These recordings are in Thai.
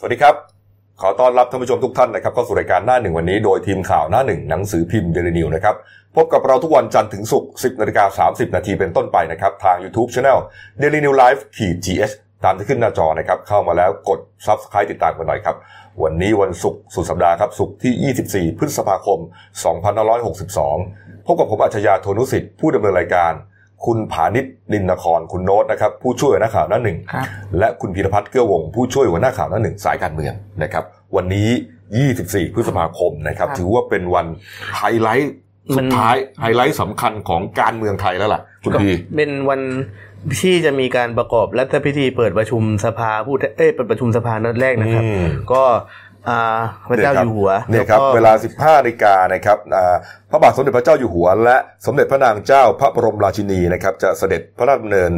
สวัสดีครับ ขอต้อนรับท่านผู้ชมทุกท่านนะครับเข้าสู่รายการหน้าหนึ่งวันนี้โดยทีมข่าวหน้าหนึ่งหนังสือพิมพ์เดลินิวนะครับ พบกับเราทุกวันจันทร์ถึงศุกร์10นาฬิกา30 นาทีเป็นต้นไปนะครับ ทาง YouTube Channel Daily New Life ขีด GS ตามที่ขึ้นหน้าจอนะครับ เข้ามาแล้วกด Subscribe ติดตามกันหน่อยครับ วันนี้วันศุกร์สุดสัปดาห์ครับศุกร์ที่ 24 พฤษภาคม 2562 พบกับผมอัจฉริยะโทนุสิทธิ์ผู้ดำเนินรายการ คุณผานิชลินนครคุณโน้ตนะครับผู้ช่วยหัวหน้าข่าวหน้าหนึ่งครับและคุณพีรพัฒน์เกื้อวงศ์ผู้ช่วยหัวหน้าข่าวหน้าหนึ่งสายการเมืองนะครับ วันนี้ 24 พฤษภาคมนะครับครับ ถือว่าเป็นวันไฮไลท์สุดท้ายไฮไลท์สำคัญของการเมืองไทยแล้วล่ะ คุณพีเป็นวันที่จะมีการประกอบรัฐพิธีเปิดประชุมสภาผู้แทเอ้ยเปิดประชุมสภานัดแรกนะครับอืมก็อ่า พระเจ้าอยู่หัวเนี่ยครับแก็เวลา 15นาฬิกานะครับอ่าพระบาทสมเด็จพระเจ้าอยู่หัว และสมเด็จพระนางเจ้าพระบรมราชินีนะครับจะเสด็จพระราชดำเนิน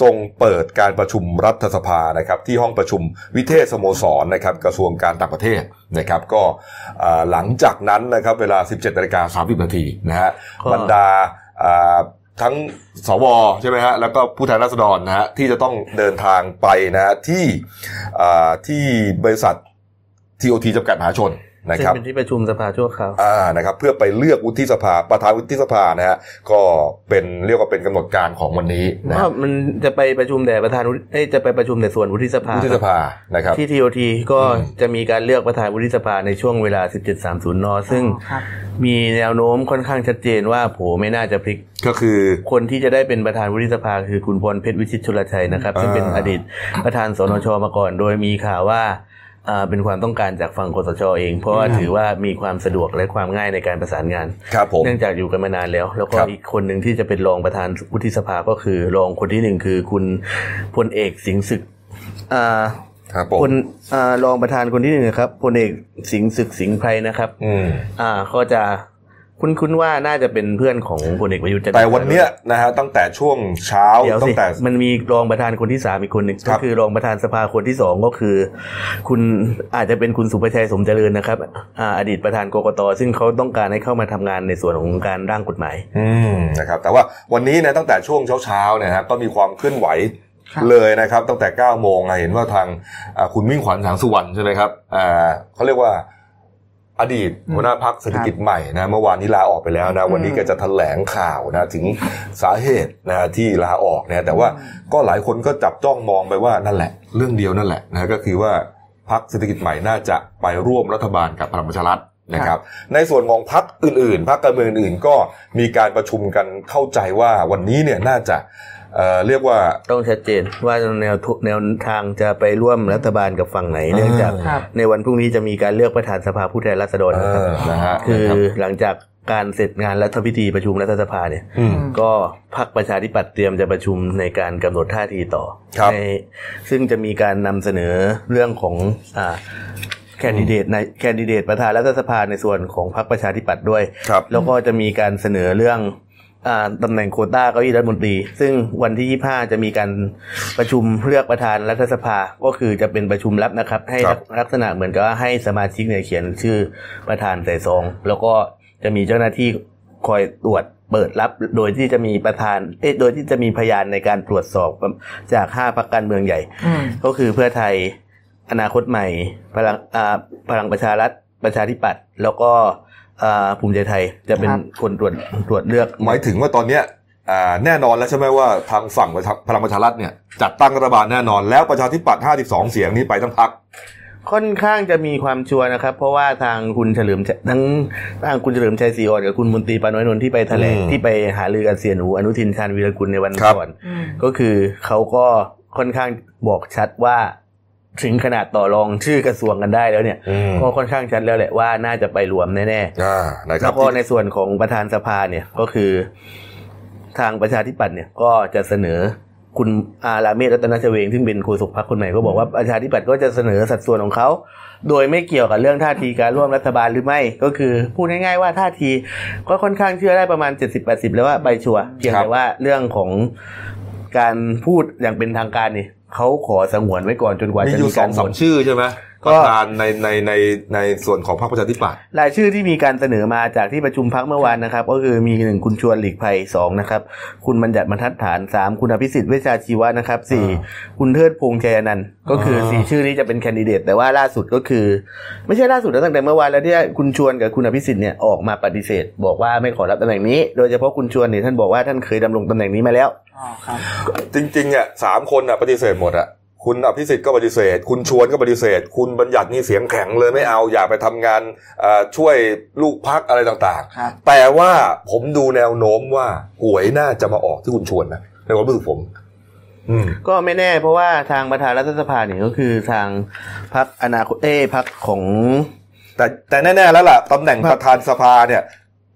ทรงเปิดการประชุมรัฐสภานะครับที่ห้องประชุมวิเทศสโมสรนะครับกระทรวงการต่างประเทศนะครับก็อ่าหลังจากนั้นนะครับเวลา 17นาฬิกา30นาทีนะฮะก็บรรดาอ่าทั้งสวใช่ไหมฮะแล้วก็ผู้แทนราษฎรนะฮะที่จะต้องเดินทางไปนะฮะที่อ่าที่บริษัท TOT จำกัดมหาชนนะซึ่งครับเป็นที่ประชุมสภาชั่วคราวอ่านะครับ เพื่อไปเลือกวุฒิสภาประธานวุฒิสภานะฮะก็เป็นเรียกว่าเป็นกำหนดการของวันนี้นะว่ามันจะไปประชุมแต่ประธานวุฒิเอ้ยจะไปประชุมแต่ส่วนวุฒิสภาวุฒิสภานะครับที่ทีโอทีก็อืมจะมีการเลือกประธานวุฒิสภาในช่วงเวลา 1730นซึ่งมีแนวโน้มค่อนข้างชัดเจนว่าโผไม่น่าจะพลิกก็คือคนที่จะได้เป็นประธานวุฒิสภาคือคุณพลเพชรวิชิตชุลชัยนะครับซึ่งเป็นอ่าอดีตประธานสนชมาก่อน โดยมีข่าวว่าอ่า เป็นความต้องการจากฝั่งคสชเอง เพราะว่าถือว่ามีความสะดวกและความง่ายในการประสานงานครับผมเนื่องจากอยู่กันมานานแล้ว แล้วก็ครับอีกคนหนึ่งที่จะเป็นรองประธานวุฒิสภาก็คือรองคนที่หนึ่งคือคุณพลเอกสิงห์ศึกอ่าครับผมคนอ่ารองประธานคนที่หนึ่งนะครับพลเอกสิงห์ศึกสิงห์ไพรนะครับ อืมอ่าก็จะ คุ้นคุ้นๆว่าน่าจะเป็นเพื่อนของพลเอกประยุทธ์จันทร์แต่วันเนี้ยนะฮะตั้งแต่ช่วงเช้าเดี๋ยวตั้สิงแต่มันมีรองประธานคนที่สามอีกคนหนึ่งครัก็บคือรองประธานสภาคนที่สองก็คือ คุณอาจจะเป็นคุณสุประชัยสมเจริญนะครับอ่าอดีตประธานกกตซึ่งเขาต้องการให้เข้ามาทำงานในส่วนของการร่างกฎหมายอืมนะครับ แต่ว่าวันนี้นะตั้งแต่ช่วงเช้าๆเนี่ยนะก็มีความเคลื่อนไหวครับเลยนะครับ ตั้งแต่9โมงอะเห็นว่าทางอ่าคุณมิ่งขวัญแสงสุวรรณใช่ไหมครับอ่าเขาเรียกว่า อดีตหัวหน้าพักเศรษฐกิจใหม่นะเมื่อวานนี้ลาออกไปแล้วนะวันนี้แกจะแถลงข่าวนะถึงสาเหตุนะที่ลาออกนะแต่ว่าก็หลายคนก็จับจ้องมองไปว่านั่นแหละ เรื่องเดียวนั่นแหละนะก็คือว่าพักเศรษฐกิจใหม่น่าจะไปร่วมรัฐบาลกับพลังประชารัฐนะครับในส่วนของพักอื่นๆพักการเมืองอื่นๆก็มีการประชุมกันเข้าใจว่าวันนี้เนี่ยน่าจะ เอ่อเรียกว่าต้องชัดเจนว่าแนวทุแนวทางจะไปร่วมรัฐบาลกับฝั่งไหนเนื่องจากครับในวันพรุ่งนี้จะมีการเลือกประธานสภาผู้แทนราษฎรเอนะครับอนะฮะคือนะครับหลังจากการเสร็จงานรัฐพิธีประชุมรัฐสภาเนี่ยอืมก็พรรคประชาธิปัตย์เตรียมจะประชุมในการกำหนดท่าทีต่อครับในซึ่งจะมีการนำเสนอเรื่องของอ่าแคนดิเดตในแคนดิเดตประธานรัฐสภาในส่วนของพรรคประชาธิปัตย์ด้วยครับแล้วก็จะมีการเสนอเรื่องอ่า ตำแหน่งโควต้าเก้าอี้รัฐมนตรี ซึ่งวันที่ 25 จะมีการประชุมเลือกประธานรัฐสภา ก็คือจะเป็นประชุมลับนะครับ ให้ครับลักษณะเหมือนกับว่าให้สมาชิกเนี่ยเขียนชื่อประธานใส่ซอง แล้วก็จะมีเจ้าหน้าที่คอยตรวจเปิดรับโดยที่จะมีประธาน เอ๊ะโดยที่จะมีพยานในการตรวจสอบจากห้าพรรคการเมืองใหญ่ ก็คือเพื่อไทยอนาคตใหม่ พลังอ่าพลังประชารัฐประชาธิปัตย์แล้วก็อ่า ภูมิใจไทยจะเป็นครับคนตรวจตรวจเลือก หมายถึงว่าตอนเนี้ยอ่าแน่นอนแล้วใช่ไหมว่าทางฝั่งพลังประชารัฐเนี่ยจัดตั้งรัฐบาลแน่นอน แล้วประชาธิปัตย์52 เสียงนี้ไปทั้งพักค่อนข้างจะมีความชัวร์นะครับ เพราะว่าทางคุณเฉลิมชัยทั้งทางคุณเฉลิมชัยศรีอ่อนกับคุณมนตรีปานน้อยนนท์ที่ไปแถลงอืมที่ไปหารือกับเสียหนูอนุทินชาญวีรกุลในวันครับก่อน ก็คือเขาก็ค่อนข้างบอกชัดว่า ถึงขนาดต่อรองชื่อกระทรวงกันได้แล้วเนี่ยอืมก็ค่อนข้างชัดแล้วแหละว่าน่าจะไปรวมแน่ๆอ่านะครัแล้บวก็ในส่วนของประธานสภาเนี่ยก็คือ ทางประชาธิปัตย์เนี่ยก็จะเสนอคุณอาราเมศรัตนชเวง ซึ่งเป็นโฆษกพรรคคนใหม่ก็บอกว่าประชาธิปัตย์ก็จะเสนอสัดส่วนของเขา โดยไม่เกี่ยวกับเรื่องท่าทีการร่วมรัฐบาลหรือไม่ก็คือ พูดง่ายๆว่าท่าทีก็ค่อนข้างเชื่อได้ประมาณ 70-80 แล้วว่าใบชัวร์เพียงครับแต่ว่าเรื่องของการพูดอย่างเป็นทางการนี่ เขาขอสงวนไว้ก่อนจนกว่ามีจะอยู่มีสกาอรงสามชื่อใช่ไหมประธานในในในในส่วนของพรรคประชาธิปัตย์รายชื่อที่มีการเสนอมาจากที่ประชุมพักเมื่อวานนะครับ ก็คือมีหนึ่งคุณชวนหลีกภัยสองนะครับ คุณบัญญัติบรรทัดฐานสามคุณอภิสิทธิ์เวชชาชีวะนะครับสี่คุณเทิดพงษ์ชัยอนันต์ก็คือสี่ชื่อนี้จะเป็นแคนดิเดต แต่ว่าล่าสุดก็คือ ไม่ใช่ล่าสุดนะตั้งแต่เมื่อวานแล้วที่คุณชวนกับคุณอภิสิทธิ์เนี่ยออกมาปฏิเสธ บอกว่าไม่ขอรับตำแหน่งนี้ โดยเฉพาะคุณชวนเนี่ยท่านบอกว่าท่านเคยดำรงตำแหน่งนี้มาแล้วอ๋อครับ จริงๆเนี่ยสามคนอะปฏิเสธหมดอะคุณอภิสิทธิ์ก็ปฏิเสธ คุณชวนก็ปฏิเสธ คุณบัญญัตินี่เสียงแข็งเลยไม่เอาอยากไปทำงานเอ่อช่วยลูกพักอะไรต่างครับๆแต่ว่าผมดูแนวโน้มว่าหวยน่าจะมาออกที่คุณชวนนะในความรู้สึกผมอืมก็ไม่แน่เพราะว่าทางประธานรัฐสภาเนี่ยก็คือทางพักอนาคตเอ้พักของ แต่แต่แน่ๆแล้วล่ะตำแหน่งประธานสภาเนี่ย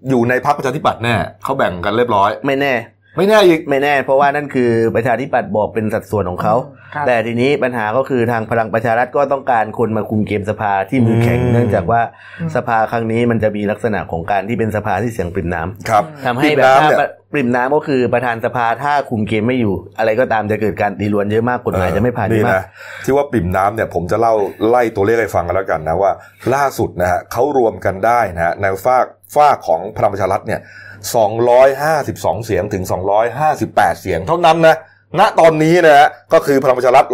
อยู่ในพรรคประชาธิปัตย์แน่เขาแบ่งกันเรียบร้อย ไม่แน่ ไม่แน่อีกไม่แน่ เพราะว่านั่นคือประชาธิปัตย์บอกเป็นสัดส่วนของเขา ครับแต่ทีนี้ปัญหาก็คือทางพลังประชารัฐก็ต้องการคนมาคุมเกมสภาที่มือแข็ง อืม เนื่องจากว่าสภาครั้งนี้มันจะมีลักษณะของการที่เป็นสภาที่เสียงปริ่มน้ำครับทำให้แบบน้ำถ้าเนี่ย ปริ่มน้ำก็คือประธานสภาถ้าคุมเกมไม่อยู่ อะไรก็ตามจะเกิดการตีรวนเยอะมากกฎหมายจะไม่ผ่านเยนี่อะมาก นะที่ว่าปิ่มน้ำเนี่ยผมจะเล่าไล่ตัวเลขให้ฟังกันแล้วกันนะว่า ล่าสุดนะฮะเขารวมกันได้นะฮะในฝากฝากของพลังประชารัฐเนี่ย 252 เสียงถึง 258 เสียงเท่านั้นนะณตอนนี้นะฮะก็คือพลังประชารัฐ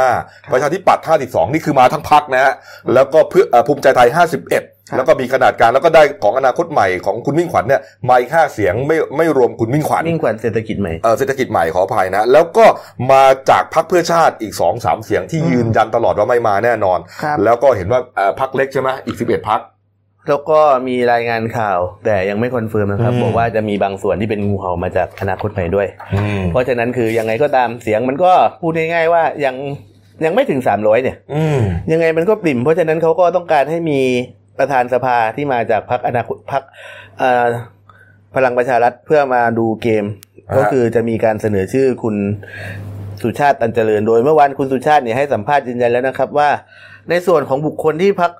115 ประชาธิปัตย์52 นี่คือมาทั้งพรรคนะฮะแล้วก็เพื่อเอ่อภูมิใจไทย 51 แล้วก็มีขนาดกลางแล้วก็ได้ของอนาคตใหม่ของคุณมิ่งขวัญเนี่ยมาอีก5เสียงไม่ไม่รวมคุณมิ่งขวัญมิ่งขวัญเศรษฐกิจใหม่เอ่อเศรษฐกิจใหม่ขออภัยนะ แล้วก็มาจากพรรคเพื่อชาติอีกสองสามเสียงที่ยืนยันตลอดว่าไม่มาแน่นอนครับแล้วก็เห็นว่าเอ่อพรรคเล็กใช่ไหมอีกสิบเอ็ดพรรค แล้วก็มีรายงานข่าว แต่ยังไม่คอนเฟิร์มนะครับอืมบอกว่าจะมีบางส่วนที่เป็นงูเห่ามาจากอนาคตใหม่ด้วย เพราะฉะนั้นคือยังไงก็ตามเสียงมันก็พูดง่ายๆว่ายังยังไม่ถึงสามร้อยเนี่ยอืมยังไงมันก็ปริ่ม เพราะฉะนั้นเขาก็ต้องการให้มีประธานสภาที่มาจากพรรคอนาคตพรรคเอ่อพลังประชารัฐเพื่อมาดูเกมอ่าฮะก็คือจะมีการเสนอชื่อคุณสุชาติตันเจริญ โดยเมื่อวานคุณสุชาติเนี่ยให้สัมภาษณ์ยืนยันแล้วนะครับว่า ในส่วนของบุคคลที่พรรค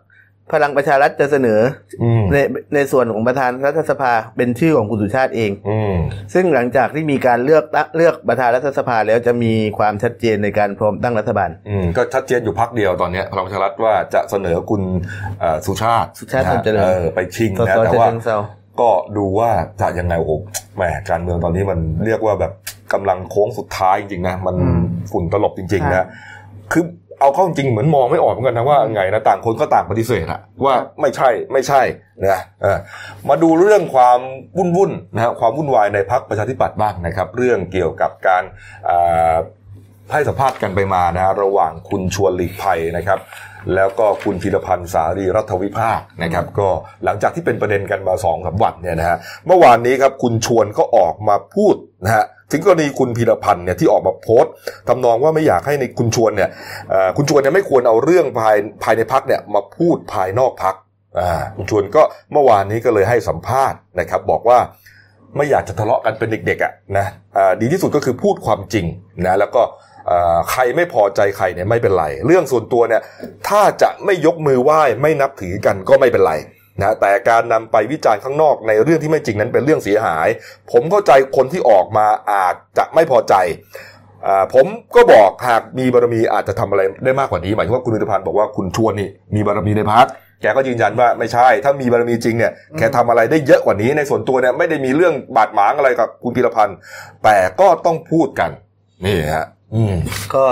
พลังประชารัฐจะเสนออืมในในส่วนของประธานรัฐสภาเป็นชื่อของคุณสุชาติเองอืมซึ่งหลังจากที่มีการเลือกตั้งเลือกประธานรัฐสภาแล้วจะมีความชัดเจนในการพร้อมตั้งรัฐบาลอืมก็ชัดเจนอยู่พักเดียวตอนเนี้ยพลังประชารัฐว่าจะเสนอคุณเอ่อสุชาติสุชาตินะฮะตันเจริญเออไปชิงสนะสแต่จะว่าเชิงเซาก็ดูว่าจะยังไงโอ้โหแหมการเมืองตอนนี้มันเรียกว่าแบบกำลังโค้งสุดท้ายจริงๆนะมันอืมฝุ่นตลบจริงๆครันะบคือ เอาเข้าจริงเหมือนมองไม่ออกเหมือนกันนะว่าไงนะต่างคนก็ต่างปฏิเสธอะว่าไม่ใช่ไม่ใช่นะเออมาดูเรื่องความวุ่นวุ่นๆนะฮะความวุ่นวายในพักประชาธิปัตย์บ้างนะครับ เรื่องเกี่ยวกับการอ่า ให้สัมภาษณ์กันไปมานะฮะระหว่างคุณชวนหลีกภัยนะครับ แล้วก็คุณธีรพันธ์สารีรัฐวิภาคนะครับ ก็หลังจากที่เป็นประเด็นกันมาสองสามวันเนี่ยนะฮะเมื่อวานนี้ครับคุณชวนก็ออกมาพูดนะฮะถึงกรณีคุณพีรพันธ์เนี่ยที่ออกมาโพสต์ทำนองว่าไม่อยากให้ในคุณชวนเนี่ยคุณชวนเนี่ยไม่ควรเอาเรื่องภายภายในพักเนี่ยมาพูดภายนอกพักคุณชวนก็เมื่อวานนี้ก็เลยให้สัมภาษณ์นะครับ บอกว่าไม่อยากจะทะเลาะกันเป็นเด็กๆอะนะดีที่สุดก็คือพูดความจริงนะแล้วก็ ใครไม่พอใจใครเนี่ยไม่เป็นไร เรื่องส่วนตัวเนี่ยถ้าจะไม่ยกมือไหว้ไม่นับถือกันก็ไม่เป็นไรนะแต่การนำไปวิจารณ์ข้างนอกในเรื่องที่ไม่จริงนั้นเป็นเรื่องเสียหาย ผมเข้าใจคนที่ออกมาอาจจะไม่พอใจอผมก็บอกหากมีบารมีอาจจะทำอะไรได้มากกว่านี้หมายถึงว่าคุณอุตพันธ์บอกว่าคุณชวนนี่มีบารมีในพักแกก็ยืนยันว่าไม่ใช่ ถ้ามีบารมีจริงเนี่ยแกทำอะไรได้เยอะกว่านี้ในส่วนตัวเนี่ยไม่ได้มีเรื่องบาดหมางอะไรกับคุณพีรพันธ์แต่ก็ต้องพูดกันนี่ฮะ อืมก็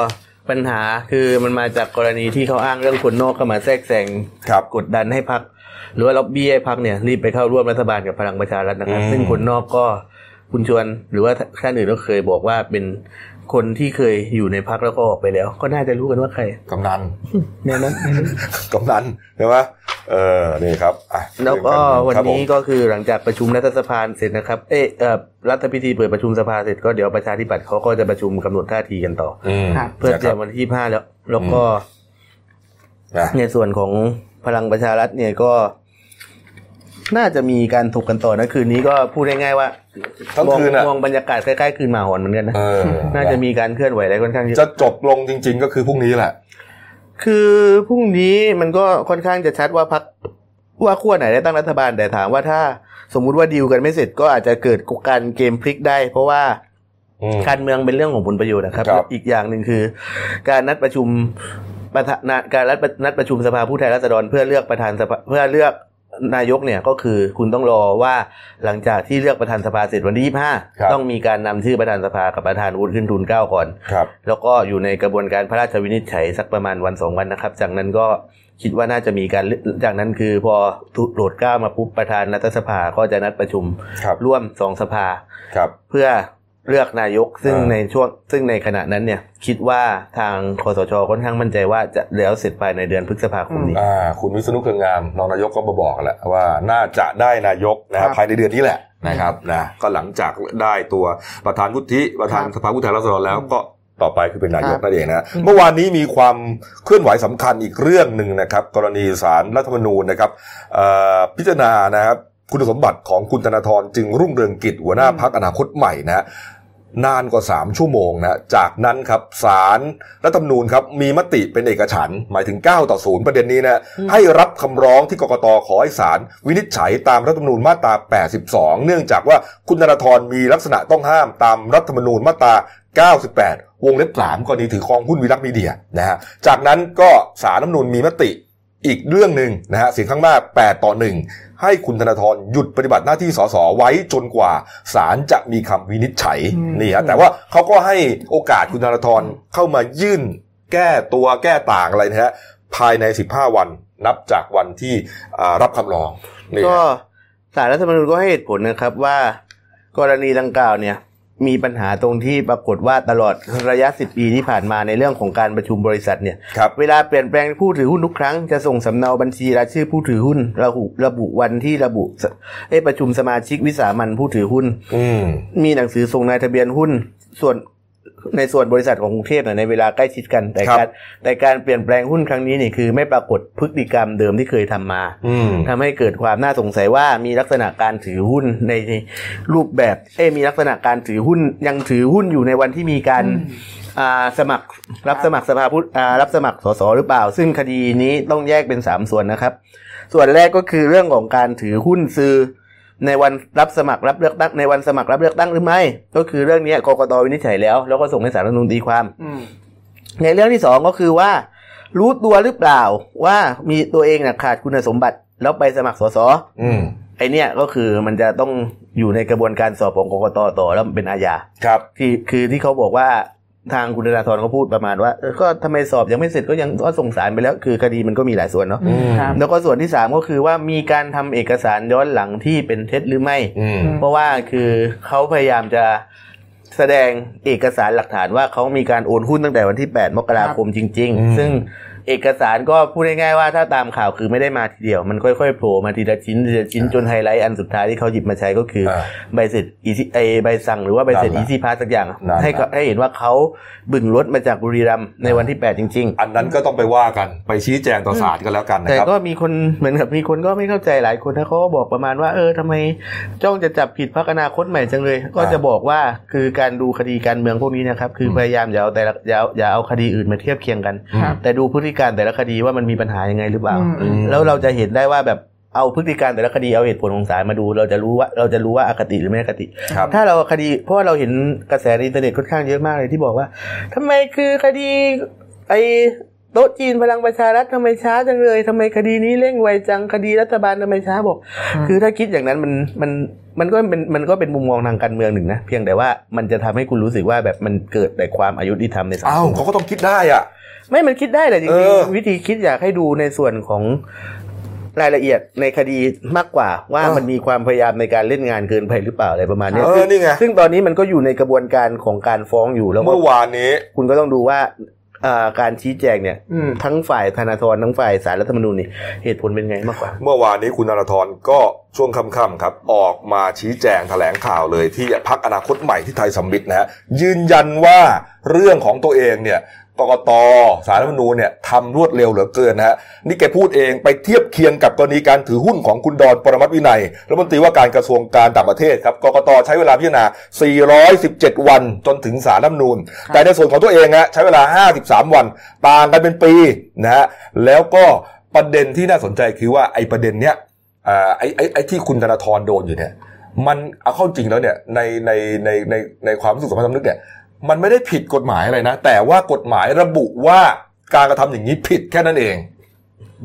ปัญหาคือมันมาจากกรณีที่เขาอ้างเรื่องคนนอกเข้ามาแทรกแซงครับกดดันให้พัก หรือว่าล็อบบี้ให้พักเนี่ย รีบไปเข้าร่วมรัฐบาลกับพลังประชารัฐนะครับอืมซึ่งคนนอกก็คุณชวนหรือว่าท่านอื่นก็เคยบอกว่าเป็นคนที่เคยอยู่ในพักแล้วก็ออกไปแล้ว ก็น่าจะรู้กันว่าใครกำนันแน่นั้นกำนันใช่ไหม เออนี่ครับอะแล้วก็วันครับผมนี้ก็คือหลังจากประชุมรัฐสภาเสร็จนะครับ เออเอ่อรัฐพิธีเปิดประชุมสภาเสร็จก็เดี๋ยวประชาธิปัตย์เขาก็จะประชุมกำหนดท่าทีกันต่ออืมครับเพื่อเตรียนะมคบวันที่ห้าแล้ว แล้วก็นะในส่วนของพลังประชารัฐเนี่ยก็ น่าจะมีการถกกันต่อนะคืนนี้ก็พูดง่ายๆว่าทั้งมองคืนอะมองบรรยากาศใกล้ๆคืนหมาหอนเหมือนกันนะเออน่าจะมีการเคลื่อนไหวอะไรค่อนข้างเยจะอะจบลงจริง ๆ ก็คือพรุ่งนี้แหละ คือพรุ่งนี้มันก็ค่อนข้างจะชัดว่าพักว่าขั้วไหนได้ตั้งรัฐบาลแต่ถามว่าถ้าสมมุติว่าดีลกันไม่เสร็จก็อาจจะเกิดการเกมพลิกได้ เพราะว่าอืมการเมืองเป็นเรื่องของผลประโยชน์นะครับครับอีกอย่างหนึ่งคือ การนัดประชุมประธานการนัดนัดประชุมสภาผู้แทนราษฎรเพื่อเลือกประธานสภาเพื่อเลือก นายกเนี่ยก็คือคุณต้องรอว่าหลังจากที่เลือกประธานสภาเสร็จวันที่ครับ25 ต้องมีการนำชื่อประธานสภากับประธานวุฒิขึ้นทุนเกล้าก่อนครับแล้วก็อยู่ในกระบวนการพระราชวินิจฉัยสักประมาณวันสองวันนะครับ จากนั้นก็คิดว่าน่าจะมีการเลือกจากนั้นคือพอโปรดเกล้ามาปุ๊บประธานรัฐสภาก็จะนัดประชุมครับร่วมสองสภาครับเพื่อ เลือกนายกซึ่งอ่าในช่วงซึ่งในขณะนั้นเนี่ย คิดว่าทางคอสชค่อนข้างมั่นใจว่าจะแล้วเสร็จภายในเดือนพฤษภาคมนี้อ่าคุณวิษณุเครืองามรองนายกก็มาบอกแหละว่าน่าจะได้นายกนะคครัรับบภายในเดือนนี้แหละนะครับนะก็หลังจากได้ตัวประธานวุฒิประธานครับสภาผู้แทนราษฎรแล้วก็ต่อไปคือเป็นนายกครับนั่นเองนะเมื่อวานนี้มีความเคลื่อนไหวสำคัญอีกเรื่องหนึ่งนะครับ กรณีสารรัฐธรรมนูญนะครับเอ่อพิจารณานะครับ คุณสมบัติของคุณธนาธรจึงรุ่งเรืองกิจหัวหน้าพักอนาคตใหม่นะฮะนานกว่า 3 ชั่วโมงนะ จากนั้นครับสารรัฐธรรมนูญครับมีมติเป็นเอกฉันท์หมายถึง 9 ต่อ 0 ประเด็นนี้นะให้รับคำร้องที่กกตขอให้ศาลวินิจฉัยตามรัฐธรรมนูญมาตรา 82 เนื่องจากว่าคุณธนาธรมีลักษณะต้องห้ามตามรัฐธรรมนูญมาตรา 98 วงเล็บ3กรณีถือครองหุ้นวิรักมีเดียนะฮะจากนั้นก็สารรัฐธรรมนูญมีมติ อีกเรื่องหนึ่งนะฮะเสียงข้างมาก 8 ต่อ 1 ให้คุณธนาธรหยุดปฏิบัติหน้าที่สสไว้จนกว่าศาลจะมีคำวินิจฉัยอืมนี่ฮะแต่ว่าเขาก็ให้โอกาสคุณธนาธรเข้ามายื่นแก้ตัวแก้ต่างอะไรนะฮะภายใน 15 วันนับจากวันที่อ่ารับคำร้องนี่ก็ฮะสารรัฐธรรมนูญก็ให้เหตุผลนะครับว่า กรณีดังกล่าวเนี่ย มีปัญหาตรงที่ปรากฏว่าตลอดระยะ 10 ปีที่ผ่านมาในเรื่องของการประชุมบริษัทเนี่ยครับเวลาเปลี่ยนแปลงผู้ถือหุ้นทุกครั้งจะส่งสำเนาบัญชีรายชื่อผู้ถือหุ้นระบุระบุวันที่ระบุสเอ้ยประชุมสมาชิกวิสามันผู้ถือหุ้นอืมมีหนังสือส่งนายทะเบียนหุ้น ส่วน ในส่วนบริษัทของกรุงเทพเนี่ยในเวลาใกล้ชิดกัน แต่ครับการแต่การเปลี่ยนแปลงหุ้นครั้งนี้นี่คือไม่ปรากฏพฤติกรรมเดิมที่เคยทำมาอืมทำให้เกิดความน่าสงสัยว่ามีลักษณะการถือหุ้นในรูปแบบเอ้ยมีลักษณะการถือหุ้นยังถือหุ้นอยู่ในวันที่มีการอ่าสมัครรับสมัครสภาผู้อ่ารับสมัครสสหรือเปล่า ซึ่งคดีนี้ต้องแยกเป็นสามส่วนนะครับ ส่วนแรกก็คือเรื่องของการถือหุ้นซื้อ ในวันรับสมัครรับเลือกตั้งในวันสมัครรับเลือกตั้งหรือไม่ ก็คือเรื่องนี้กกตวินิจฉัยแล้ว แล้วก็ส่งให้สารรัฐธรรมนูญตีความอืมในเรื่องที่สองก็คือว่า รู้ตัวหรือเปล่าว่ามีตัวเองน่ะขาดคุณสมบัติ แล้วไปสมัครสสอืมไอเนี่ยก็คือมันจะต้องอยู่ในกระบวนการสอบของกกตต่อแล้วมันเป็นอาญาครับ ที่คือที่เขาบอกว่า ทางคุณธนาธรเขาพูดประมาณว่าเออก็ทำไมสอบยังไม่เสร็จก็ยังก็ส่งสารไปแล้ว คือคดีมันก็มีหลายส่วนเนาะอืมครับแล้วก็ส่วนที่สามก็คือว่ามีการทำเอกสารย้อนหลังที่เป็นเท็จหรือไม่อืมเพราะว่าคือเขาพยายามจะแสดงเอกสารหลักฐานว่าเขามีการโอนหุ้นตั้งแต่วันที่ 8 มกราคมจริงอืมๆซึ่ง เอกสารก็พูดง่ายๆว่าถ้าตามข่าวคือไม่ได้มาทีเดียว มันค่อยๆโผล่มาทีละชิ้นทีละชิ้นจนไฮไลท์อันสุดท้ายที่เขาหยิบมาใช้ก็คืออาใบเสร็จ Easy ไอใบสั่งหรือว่าใบเสร็จนั่นแหละ Easy Pass สักอย่างนั่นแหละให้เขาให้เห็นว่าเขาบึ่งรถมาจากบุรีรัมย์ในวันที่ 8 จริง ๆ อันนั้นก็ต้องไปว่ากันไปชี้แจงต่อศาลกันแล้วกันนะแต่ครับก็มีคนเหมือนกับมีคนก็ไม่เข้าใจหลายคนนะเขาก็บอกประมาณว่าเออทำไมจ้องจะจับผิดพรรคอนาคตใหม่จังเลย ก็จะบอกว่าคือการดูคดีการเมืองพวกนี้นะครับคืออืมพยายามอย่าเอาแต่ละอย่าเอาอย่าเอาคดีอื่นมาเทียบเคียงกันครับแต่ดูพฤติการแต่ละคดีว่ามันมีปัญหายังไงหรือเปล่าอืมอืมแล้วเราจะเห็นได้ว่าแบบเอาพฤติการแต่ละคดีเอาเหตุผลของศาลมาดู เราจะรู้ว่าเราจะรู้ว่าอคติหรือไม่อคติครับถ้าเราคดีเพราะว่าเราเห็นกระแสในอินเทอร์เน็ตค่อนข้างเยอะมากเลยที่บอกว่าทำไมคือคดีไอโต๊ะจีนพลังประชารัฐทำไมช้าจังเลยทำไมคดีนี้เร่งไวจังคดีรัฐบาลทำไมช้าบอกอืมคือถ้าคิดอย่างนั้นมันมันมันก็เป็นมันก็เป็นมุมมองทางการเมืองหนึ่งนะ เพียงแต่ว่ามันจะทำให้คุณรู้สึกว่าแบบมันเกิดแต่ความอายุติธรรมในสังอ้าควมเขาก็ต้องคิดได้อะ ไม่มันคิดได้แต่จเอริงอๆวิธีคิดอยากให้ดูในส่วนของรายละเอียดในคดีมากกว่าว่าเออมันมีความพยายามในการเล่นงานเกินไปหรือเปล่าอะไรประมาณเนี้ยเออซึ่งนี่ไงซึ่งตอนนี้มันก็อยู่ในกระบวนการของการฟ้องอยู่แล้วก็เมื่อวานนี้ คุณก็ต้องดูว่าอ่าการชี้แจงเนี่ยอืมทั้งฝ่ายธนาธรทั้งฝ่ายสารรัฐธรรมนูญนี่เหตุผลเป็นไงมากกว่า เมื่อวานนี้คุณนรธรก็ช่วงค่ำๆครับ ออกมาชี้แจงแถลงข่าวเลยที่พักอนาคตใหม่ที่ไทยสัมมิตนะฮะยืนยันว่าเรื่องของตัวเองเนี่ย กกตสารรัฐมนูญเนี่ยทำรวดเร็วเหลือเกินนะฮะนี่แกพูดเองไปเทียบเคียงกับกรณีการถือหุ้นของคุณดอนปรมัตวินัยรัฐมนตรีว่าการกระทรวงการต่างประเทศครับกกตใช้เวลาพิจารณา 417 วันจนถึงสารรัฐมนูญ แต่ในส่วนของตัวเองฮะใช้เวลา 53 วันต่างกันเป็นปีนะฮะแล้วก็ประเด็นที่น่าสนใจคือว่าไอ้ประเด็นเนี้ยไอ้ไอ้ไอ้ที่คุณธนาธรโดนอยู่เนี่ยมันเอาเข้าจริงแล้วเนี่ยในในในในในความรู้สึกสามัญสำนึกเนี่ย มันไม่ได้ผิดกฎหมายอะไรนะ แต่ว่ากฎหมายระบุว่าการกระทำอย่างนี้ผิดแค่นั้นเอง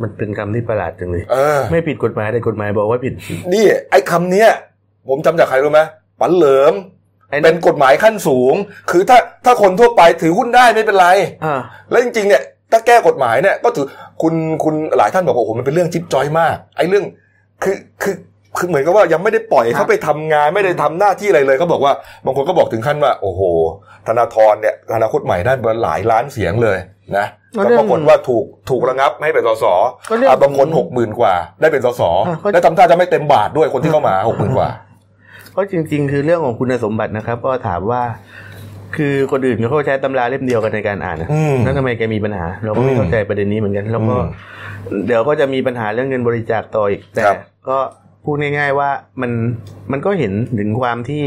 มันเป็นคำที่ประหลาดจังเลยเออไม่ผิดกฎหมายแต่กฎหมายบอกว่าผิดนี่ไอ้คำเนี้ย ผมจำจากใครรู้ไหมปันเหลิมไอ้เป็นั่นนกฎหมายขั้นสูง คือถ้าถ้าคนทั่วไปถือหุ้นได้ไม่เป็นไรอ่าแล้วจริงๆเนี่ย ถ้าแก้กฎหมายเนี่ยก็ถือคุณคุณหลายท่านบอกว่าโอ้โหมันเป็นเรื่องจิ๊บจอยมาก ไอ้เรื่องคือคือ คือเหมือนกับว่ายังไม่ได้ปล่อยครับเขาไปทำงานไม่ได้ทำหน้าที่อะไรเลยเขาบอกว่าบางคนก็บอกถึงขั้นว่า โอ้โห ธนาธรเนี่ยอนาคตใหม่ได้มาหลายล้านเสียงเลยนะก็แต่เรื่องปรากฏว่าถูกถูกระงับไม่ให้เป็นสสก็เรื่องอะบางคนหกหมื่นกว่า ได้เป็นสสอะก็แล้วทำท่าจะไม่เต็มบาทด้วยคนที่เข้ามาหกหมื่นกว่าก็จริง ๆ คือเรื่องของคุณสมบัตินะครับ ก็ถามว่า คือคนอื่นเขาใช้ตำราเล่มเดียวกันในการอ่านนะอืมแล้วทำไมแกมีปัญหา เราก็ไม่อืมเข้าใจประเด็นนี้เหมือนกัน แล้วก็อืมเดี๋ยวก็จะมีปัญหาเรื่องเงินบริจาคต่ออีกแต่ครับก็ พูดง่าย ๆ ว่ามันมันก็เห็นถึงความที่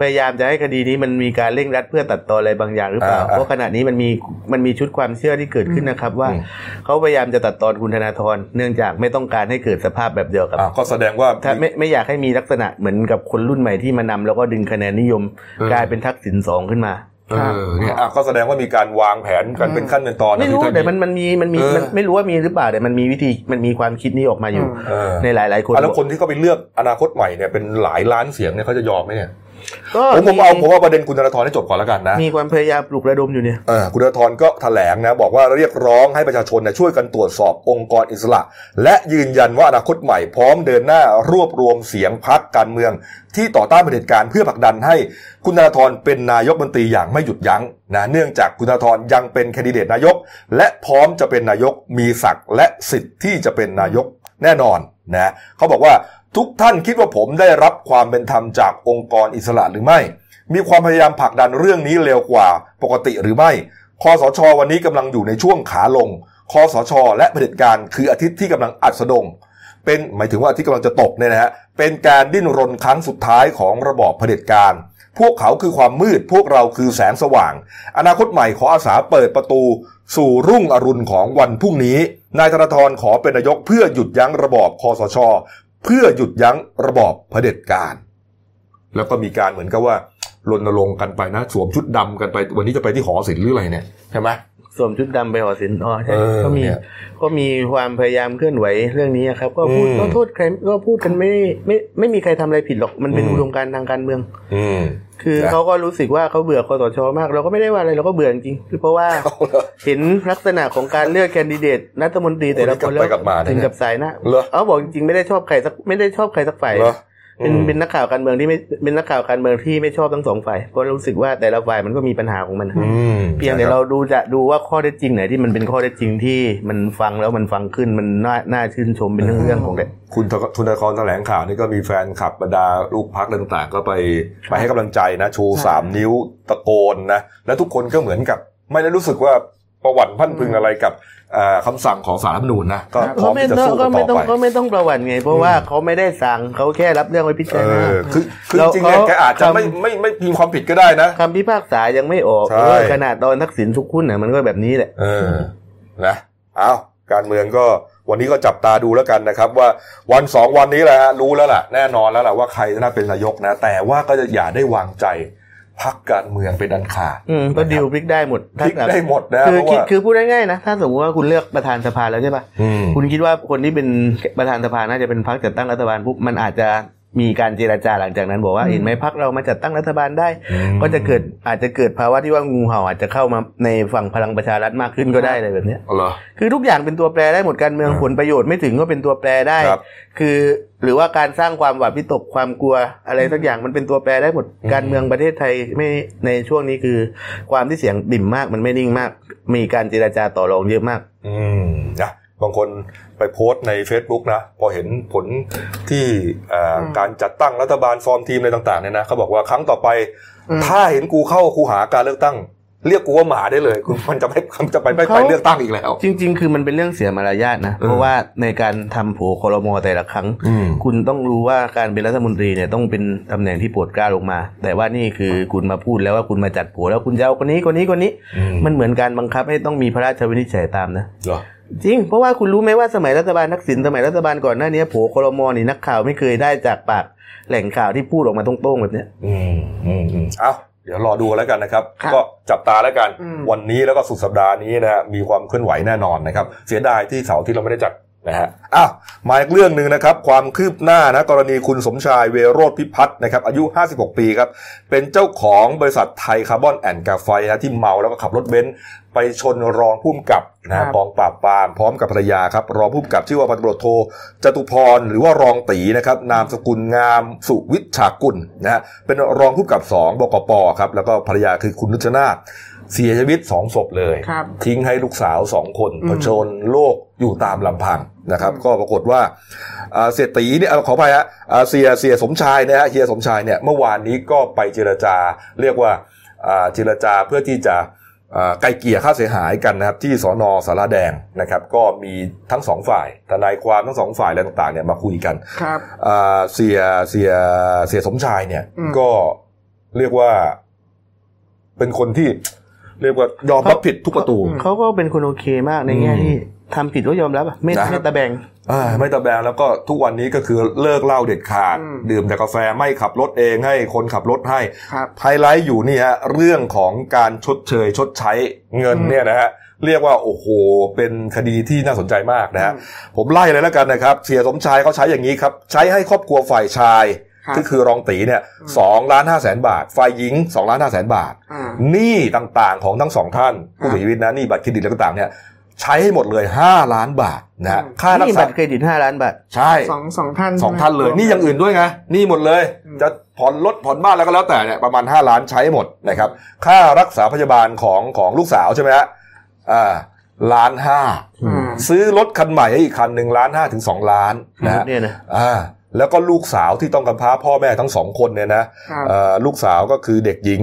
พยายามจะให้คดีนี้มันมีการเร่งรัดเพื่อตัดตอนอะไรบางอย่างหรือเปล่าอ่าเพราะขณะนี้มันมีมันมีชุดความเชื่อที่เกิดขึ้นนะครับ ว่าอืมเขาพยายามจะตัดตอนคุณธนาธรเนื่องจากไม่ต้องการให้เกิดสภาพแบบเดียวกับอะก็แสดงว่าถ้าไม่ไม่อยากให้มีลักษณะเหมือนกับคนรุ่นใหม่ที่มานำแล้วก็ดึงคะแนนนิยมเออกลายเป็นทักษิณสองขึ้นมา เออเนี่ยอะก็แสดงว่ามีการวางแผนกันเป็นขั้นเป็นตอนนะไม่รู้ที่ท่านแต่มันมันมีมันมีเออมันไม่รู้ว่ามีหรือเปล่าแต่มันมีวิธีมันมีความคิดนี้ออกมาอยู่เออในหลาย ๆ คนอะแล้วคนที่เขาไปเลือกอนาคตใหม่เนี่ยเป็นหลายล้านเสียงเนี่ยเขาจะยอมไหมเนี่ยก็ ผมผมเอาผมเอาประเด็นคุณธนาธรให้จบก่อนแล้วกันนะ มีความพยายามปลุกระดมอยู่เนี่ยเออคุณธนาธรก็แถลงนะ บอกว่าเรียกร้องให้ประชาชนเนี่ยช่วยกันตรวจสอบองค์กรอิสระ และยืนยันว่าอนาคตใหม่พร้อมเดินหน้ารวบรวมเสียงพักการเมือง ที่ต่อต้านเผด็จการเพื่อผลักดันให้คุณธนาธรเป็นนายกบัญตรีอย่างไม่หยุดยั้งนะเนื่องจากคุณธนาธรยังเป็นแคนดิเดตนายก และพร้อมจะเป็นนายกมีศักดิ์และสิทธิ์ที่จะเป็นนายกแน่นอนนะเขาบอกว่า ทุกท่านคิดว่าผมได้รับความเป็นธรรมจากองค์กรอิสระหรือไม่ มีความพยายามผลักดันเรื่องนี้เร็วกว่าปกติหรือไม่ คอสช วันนี้กำลังอยู่ในช่วงขาลง คอสช และเผด็จการคืออาทิตย์ที่กำลังอัดสดง เป็นหมายถึงว่าอาที่กำลังจะตกเนี่ยนะฮะ เป็นการดิ้นรนครั้งสุดท้ายของระบอบเผด็จการ พวกเขาคือความมืด พวกเราคือแสงสว่าง อนาคตใหม่ขออาสาเปิดประตู สู่รุ่งอรุณของวันพรุ่งนี้นายธนาธรขอเป็นนายกเพื่อหยุดยั้งระบอบคอสช เพื่อหยุดยั้งระบอบเผด็จการ แล้วก็มีการเหมือนกับว่ารณรงค์กันไปนะ สวมชุดดำกันไป วันนี้จะไปที่หอศิลป์หรืออะไรเนี่ยใช่ไหมสวมชุดดำไปหอศิลป์อ๋อใช่เออก็มีเนี่ยก็มีความพยายามเคลื่อนไหวเรื่องนี้ครับ ก็พูดอืมก็โทษใครก็พูดกันไม่ไม่ไม่มีใครทำอะไรผิดหรอกมันเป็นอืมอุดมการณ์ทางการเมือง อืม คือนะเขาก็รู้สึกว่าเขาเบื่อคอสชมาก เราก็ไม่ได้ว่าอะไรเราก็เบื่อจริงๆคือเพราะว่าเอาเหรอเห็นลักษณะของการเลือกแคนดิเดตรัฐมนตรีแต่ละคนกลับไปกลับมาเนี่ยถึงกับสายหน้าเหรอเขาบอกจริงๆไม่ได้ชอบใครสักไม่ได้ชอบใครสักฝ่าย เหรอเป็นอืมเป็นนักข่าวการเมืองที่ไม่เป็นนักข่าวการเมืองที่ไม่ชอบทั้งสองฝ่ายเพราะรู้สึกว่าแต่ละฝ่ายมันก็มีปัญหาของมันอืมเพียงแต่เราดูจะดูว่าข้อเท็จจริงไหนที่มันเป็นข้อเท็จจริงที่มันฟังแล้วมันฟังขึ้นมันน่าน่าชื่นชมเป็นเรื่องเรื่องของเด็กคุณธคุณธนาธรแถลงข่าวนี่ก็มีแฟนคลับบรรดาลูกพักต่างๆ ก็ไปไปให้กำลังใจนะชูสามนิ้วตะโกนนะแล้วทุกคนก็เหมือนกับไม่ได้รู้สึกว่า ประวัติพันพึงอะไรกับเอ่อคำสั่งของสารรัฐธรรมนูญนะก็พร้อก็มไม่ที่จะต้องสู้ก็กันไม่ต่ต้อองไปก็ไม่ต้องประวัติไง เพราะว่าเขาไม่ได้สั่งเขาแค่รับเรื่องไว้พิจารเอณาอคือคือแล้วจริงๆเนี่ยเขาแกอาจจะไม่ทำไม่ไม่มีความผิดก็ได้นะคำพิพากษายังไม่ออกใช่เออขนาดตอนทักษิณทุกคุณน่ะมันก็แบบนี้แหละเออนะเอาการเมืองก็วันนี้ก็จับตาดูแล้วกันนะครับ ว่าวันสองวันนี้แหละฮะรู้แล้วล่ะ แน่นอนแล้วล่ะว่าใครจะน่าเป็นนายกนะ แต่ว่าก็จะอย่าได้วางใจ พักการเมืองเป็นอันขาดอืมก็ดิวพลิกได้หมดพลิกได้หมดนะคือเพราะคิดว่าคือพูดง่ายๆนะ ถ้าสมมติว่าคุณเลือกประธานสภาแล้วใช่ปะอืมคุณคิดว่าคนที่เป็นประธานสภาน่าจะเป็นพรรคจัดตั้งรัฐบาลปุ๊บมันอาจจะ มีการเจราจาหลังจากนั้นบอกว่าอืมเห็นไหมพรรคเรามาจัดตั้งรัฐบาลได้อืมก็จะเกิดอาจจะเกิดภาวะที่ว่างูเห่าอาจจะเข้ามาในฝั่งพลังประชารัฐมากขึ้นก็ได้อะไรแบบเนี้ยเหรอคือทุกอย่างเป็นตัวแปรได้หมดการเมืองอ่าผลประโยชน์ไม่ถึงก็เป็นตัวแปรได้ครับคือหรือว่าการสร้างความหวาดวิตกความกลัวอะไรสักอย่างมันเป็นตัวแปรได้หมดอืมการเมืองประเทศไทยไม่ในช่วงนี้คือ ความที่เสียงดิ่มมากมันไม่นิ่งมาก มีการเจราจาต่อรองเยอะมาก อืมนะบางคน ไปโพสต์ใน Facebook นะ พอเห็นผลที่เอ่ออมการจัดตั้งรัฐบาลฟอร์มทีมอะไรต่างๆเนี่ยนะเขาบอกว่าครั้งต่อไปอืมถ้าเห็นกูเข้าคูหาการเลือกตั้ง เรียกกูว่าหมาได้เลยคุณมันจะไม่จะไปไม่เขาไปเลือกตั้งอีกแล้ว จริง ๆ คือมันเป็นเรื่องเสียมารยาทนะเออเพราะว่าในการทำโผล่คอรมอแต่ละครั้งอืมคุณต้องรู้ว่าการเป็นรัฐมนตรีเนี่ยต้องเป็นตำแหน่งที่โปรดเกล้าลงมา แต่ว่านี่คือคุณมาพูดแล้วว่าคุณมาจัดโผล่แล้วคุณจะเอาคนนี้คนนี้คนนี้อืมมันเหมือนการบังคับให้ต้องมีพระราชวินิจฉัยตามนะเหรอ จริง เพราะว่าคุณรู้ไหมว่าสมัยรัฐบาลทักษิณสมัยรัฐบาลก่อนหน้านี้โผล่คอรมอนี่นักข่าวไม่เคยได้จากปากแหล่งข่าวที่พูดออกมาตรงๆแบบเนี้ย อืมอืมอืมเอาเดี๋ยวรอดูแล้วกันนะครับ ครับก็จับตาแล้วกัน อืม วันนี้แล้วก็สุดสัปดาห์นี้นะฮะมีความเคลื่อนไหวแน่นอนนะครับ เสียดายที่เสาร์อาที่เราไม่ได้จัด นะฮะอ้าวมาอีกเรื่องหนึ่งนะครับ ความคืบหน้านะกรณีคุณสมชายเวโรธพิพัฒน์นะครับ อายุ 56 ปีครับ เป็นเจ้าของบริษัทไทยคาร์บอนแอนด์กราไฟต์นะที่เมาแล้วก็ขับรถเบนซ์ไปชนรองผู้กำกับนะฮะกองปราบปรามพร้อมกับภรรยาครับ รองผู้กำกับชื่อว่าพันตำรวจโทจตุพรหรือว่ารองตีนะครับ นามสกุลงามสุวิชากุลนะฮะเป็นรองผู้กำกับสองบกปครับแล้วก็ภรรยาคือคุณนุชนาถ เสียชีวิตสองศพเลยครับทิ้งให้ลูกสาวสองคนอืมเผชิญโลกอยู่ตามลำพังนะครับอืมก็ปรากฏว่าอ่าเสียตีเนี่ยเอ่อขออภัยฮะอ่าเสียเสียสมชายนะฮะเฮียสมชายเนี่ยเมื่อวานนี้ก็ไปเจรจา เรียกว่าอ่าเจรจาเพื่อที่จะอ่าไกลเกลี่ยค่าเสียหายกันนะครับ ที่สอนอสารแดงนะครับ ก็มีทั้งสองฝ่ายทนายความทั้งสองฝ่ายอะไรต่างๆเนี่ยมาคุยกันครับอ่าเสียเสียเสียสมชายเนี่ยอืมก็เรียกว่าเป็นคนที่ เรียกว่ายอมรับผิดทุกประตู เขาก็เป็นคนโอเคมากในแง่อืมที่ทำผิดก็ยอมรับอะไม่นะไม่ตะแบงอ่าไม่ตะแบงแล้วก็ทุกวันนี้ก็คือเลิกเหล้าเด็ดขาดอืมดื่มแต่กาแฟไม่ขับรถเองให้คนขับรถให้ครับไฮไลท์อยู่นี่ฮะเรื่องของการชดเชยชดใช้เงินอืมเนี่ยนะฮะเรียกว่าโอ้โห เป็นคดีที่น่าสนใจมากนะฮะอืมผมไล่เลยแล้วกันนะครับ เสียสมชายเขาใช้อย่างนี้ครับ ใช้ให้ครอบครัวฝ่ายชายครับ ก็คือรองตีเนี่ยอืมสองล้านห้าแสนบาท ฝ่ายหญิงสองล้านห้าแสนบาทอ่าหนี้ต่างๆของทั้งสองท่านผู้เสียชีวิตนะหนี้บัตรเครดิตอะไรต่างๆเนี่ยใช้ให้หมดเลย 5 ล้านบาทนะฮะอืมค่ารักนี่ษาบัตรเครดิตห้าล้านบาท ใช่สองสองท่านสองท่านเลยใช่ไหมนี่อย่างอื่นด้วยไงหนี่หมดเลยอืมจะผ่อนรถผ่อนบ้านแล้วก็แล้วแต่เนี่ยประมาณ 5 ล้านใช้หมดนะครับ ค่ารักษาพยาบาลของของลูกสาวใช่ไหมฮะอ่าล้านห้าอ่าซื้อรถคันใหม่ให้อีกคันหนึ่งล้านห้าถึงสองล้านนะฮะเนี่ยนะอ่า แล้วก็ลูกสาวที่ต้องกำพร้าพ่อแม่ทั้งสองคนเนี่ยนะครับเอ่อลูกสาวก็คือเด็กหญิง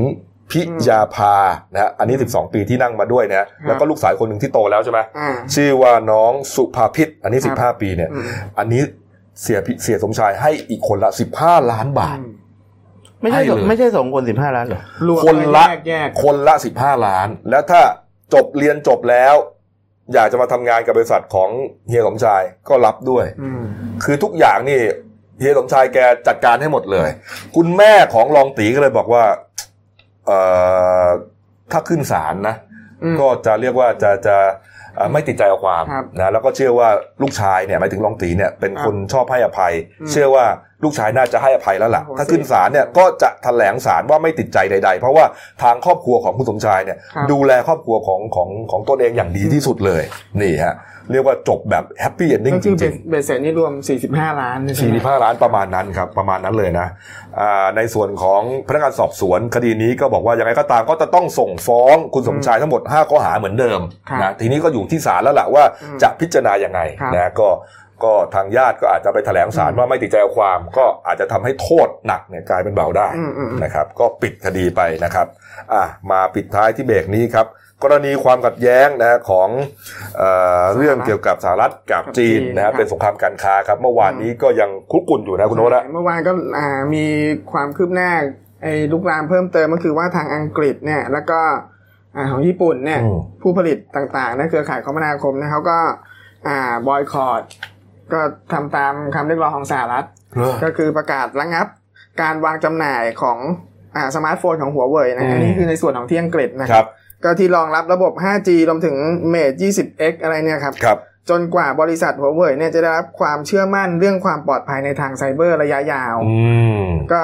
พิยาภานะฮะอันนี้ 12 ปีที่นั่งมาด้วยนะแล้วก็ลูกสาวคนหนึ่งที่โตแล้วใช่ไหมอ่าชื่อว่าน้องสุภาพิษอันนี้ครับ15 ปีเนี่ยอืมอันนี้เสียพิเสียสมชายให้อีกคนละ 15 ล้านบาทอืมไม่ใช่ให้เลยไม่ใช่สองคนสิบห้าล้านเหรอรวมคนละแยกแยกคนละ15ล้าน แล้วถ้าจบเรียนจบแล้ว อยากจะมาทำงานกับบริษัทของเฮียสมชายก็รับด้วยอืมคือทุกอย่างนี่ เฮียสมชายแกจัดการให้หมดเลย คุณแม่ของรองตีก็เลยบอกว่าเอ่อถ้าขึ้นศาลนะอืมก็จะเรียกว่าจะจะเอ่อไม่ติดใจเอาความครับนะแล้วก็เชื่อว่าลูกชายเนี่ยหมายถึงรองตีเนี่ยเป็นครับคนชอบให้อภัยอืมเชื่อว่าลูกชายน่าจะให้อภัยแล้วล่ะโอ้โหถ้าขึ้นศาลเนี่ยก็จะแถลงศาลว่าไม่ติดใจใด ๆ เพราะว่าทางครอบครัวของคุณสมชายเนี่ยครับดูแลครอบครัวของของของตนเองอย่างดีที่สุดเลยนี่ฮะ เรียกว่าจบแบบ happy ending ก็คือเบ็ดเสร็จนี่รวม 45 ล้านใช่ไหมสี่สิบห้าล้านประมาณนั้นครับประมาณนั้นเลยนะอ่าในส่วนของพนักงานสอบสวนคดีนี้ก็บอกว่ายังไงก็ตามก็จะต้องส่งฟ้องคุณสมชายทั้งหมด 5 ข้อหาเหมือนเดิมครับนะทีนี้ก็อยู่ที่ศาลแล้วล่ะว่าอืมจะพิจารณายังไงครับนะก็ก็ทางญาติก็อาจจะไปแถลงศาลว่าไม่ติดใจเอาความ ก็อาจจะทำให้โทษหนักเนี่ยกลายเป็นเบาได้อืมอืมอืมนะครับ ก็ปิดคดีไปนะครับ อะมาปิดท้ายที่เบรกนี้ครับ กรณีความขัดแย้งนะของเออเรื่องเกี่ยวกับสหรัฐกับกับจีนจีนนะฮะครับเป็นสงครามการค้าครับ เมื่อวานนี้ก็ยังคลุกกลุ่นอยู่นะคุณโน้ตนะเมื่อวานก็อ่ามีความคืบหน้าไอ้ลุกลามเพิ่มเติมก็คือว่าทางอังกฤษเนี่ยแล้วก็อ่าของญี่ปุ่นเนี่ยอืมผู้ผลิตต่างๆนะเครือข่ายคมนาคมเนี่ยเขาก็อ่าบอยคอรดก็ทำตามคำเรียกร้องของสหรัฐ ก็คือประกาศระงับ การวางจำหน่ายของอ่าสมาร์ทโฟนของหัวเว่ยนะอืมอันนี้คือในส่วนของที่อังกฤษนะครับ ก็ที่รองรับระบบ 5G รวมถึง Mate 20X อะไรเนี่ยครับครับ จนกว่าบริษัทหัวเว่ยเนี่ยจะได้รับความเชื่อมั่นเรื่องความปลอดภัยในทางไซเบอร์ระยะยาว อืม ก็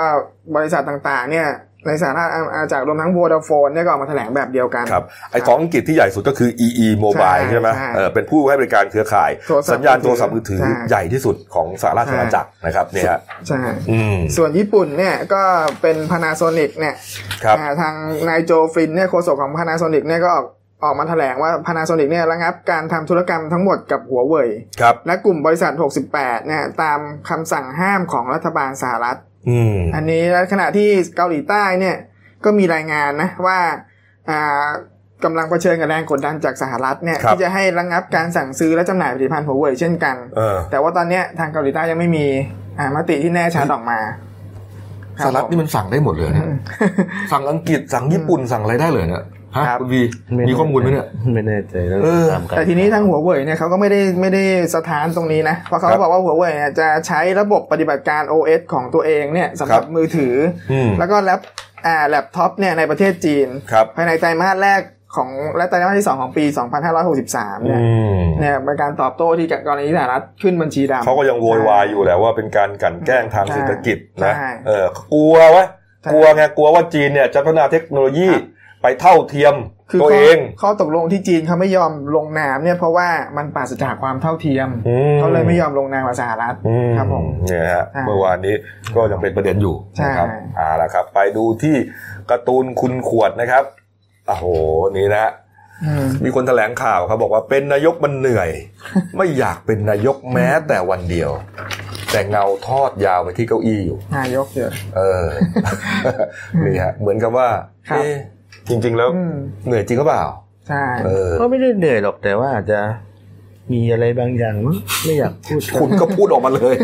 บริษัทต่างๆ เนี่ย ในสหรัฐอาณาจักรรวมทั้ง Vodafone เนี่ยก็ออกมาแถลงแบบเดียวกันครับไอของอังกฤษที่ใหญ่สุดก็คือ EE Mobile ใช่ใช่ไหมใช่เออเป็นผู้ให้บริการเครือข่ายโทรศัพท์สัญญาณโทรศัพท์มือถือใช่ใหญ่ที่สุดของสหราชอาณาจักรนะครับเนี่ยฮะใช่อืมส่วนญี่ปุ่นเนี่ยก็เป็น Panasonic เนี่ยครับอ่าทางนายโจฟินเนี่ยโฆษกของ Panasonic เนี่ยก็ออกออกมาแถลงว่า Panasonic เนี่ยระงับการทำธุรกรรมทั้งหมดกับหัวเว่ยครับและกลุ่มบริษัท 68เนี่ยตามคำสั่งห้ามของรัฐบาลสหรัฐ อืมอันนี้และขณะที่เกาหลีใต้เนี่ย ก็มีรายงานนะว่าอ่ากำลังเผชิญกับแรงกดดันจากสหรัฐเนี่ยครับที่จะให้ระงับการสั่งซื้อและจำหน่ายผลิตภัณฑ์หัวเว่ยเช่นกันเออแต่ว่าตอนเนี้ยทางเกาหลีใต้ยังไม่มีอ่ามติที่แน่ชัดออกมาสหรัฐนี่มันสั่งได้หมดเลยนะสั่งอังกฤษสั่งญี่ปุ่นสั่งอะไรได้เลยเนี่ย ฮะครับคุณวีมีข้อมูลไหมเนี่ยไม่แน่ใจแล้วเออตามกันแต่ทีนี้ทางหัวเว่ยเนี่ยเขาก็ไม่ได้ไม่ได้สะท้านตรงนี้นะ เพราะเขาครับบอกว่าหัวเว่ยเนี่ยจะใช้ระบบปฏิบัติการ OS ของตัวเองเนี่ยสำหรับครับมือถือออืมแล้วก็แอปแอ่าแล็ปท็อปเนี่ยในประเทศจีนครับภายในไตรมาสแรกของและไตรมาสที่ 2 ของปี 2563อืเนี่ยมเนี่ยเป็นการตอบโต้ที่กรณีที่สหรัฐขึ้นบัญชีดำเขาก็ยังโวยวายอยู่แหละว่าเป็นการกลั่นแกล้งทางใช่เศรษฐกิจนะใช่เออกลัววะใช่กลัวไงกลัวว่าจีนเนี่ยจะพัฒนาเทคโนโลยีครับ ไปเท่าเทียมคือตัวข้เองข้อตกลงที่จีนเขาไม่ยอมลงนามเนี่ยเพราะว่ามันปราศจากความเท่าเทียมอืมเขาเลยไม่ยอมลงนามกับสหรัฐอืมครับผมเนี่ยฮะใช่เมื่อวานนี้ก็ยังเป็นประเด็นอยู่ใช่นะครับเอ่าละครับ ไปดูที่การ์ตูนคุณขวดนะครับโอ้โหนี่นะอืมมีคนแถลงข่าวครับบอกว่าเป็นนายกมันเหนื่อย ไม่อยากเป็นนายกแม้แต่วันเดียว แต่เงาทอดยาวไปที่เก้าอี้อยู่ นายกเยอะเออนี่ฮะเหมือนกับว่าครับเอ๊ะ จริง ๆ แล้วอืมเหนื่อยจริงหรือเปล่าใช่เออก็ไม่ได้เหนื่อยหรอกแต่ว่าอาจจะมีอะไรบางอย่างมั้งไม่อยากพูดคุณก็พูดออกมาเลย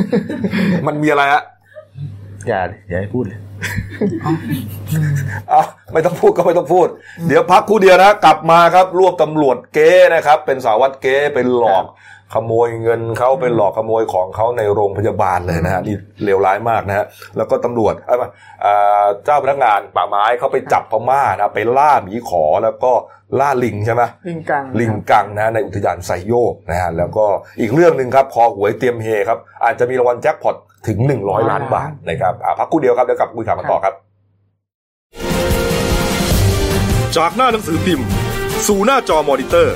มันมีอะไรอะอย่าอย่าให้พูดเลยเอาไม่ต้องพูดก็ไม่ต้องพูด เดี๋ยวพักครู่เดียวนะ กลับมาครับ รวบตำรวจเก๊นะครับ เป็นสารวัตรเก๊เป็นหลอก ขโมยเงินเขาเป็นหลอกขโมยของเขาในโรงพยาบาลเลยนะฮะนี่เลวร้ายมากนะฮะแล้วก็ตำรวจเอ้ยไม่อ่าเจ้าพนักงานป่าไม้เขาไปจับพม่านะไปล่าหมีขอแล้วก็ล่าลิงใช่ไหมลิงกังลิงกังนะในอุทยานไซโยกนะฮะแล้วก็อีกเรื่องหนึ่งครับคอหวยเตรียมเฮครับอาจจะมีรางวัลแจ็คพอตถึง 100 ล้านบาทนะครับอะพักครู่เดียวครับเดี๋ยวกลับมาคุยข่าวกันต่อครับ จากหน้าหนังสือพิมพ์ สู่หน้าจอมอนิเตอร์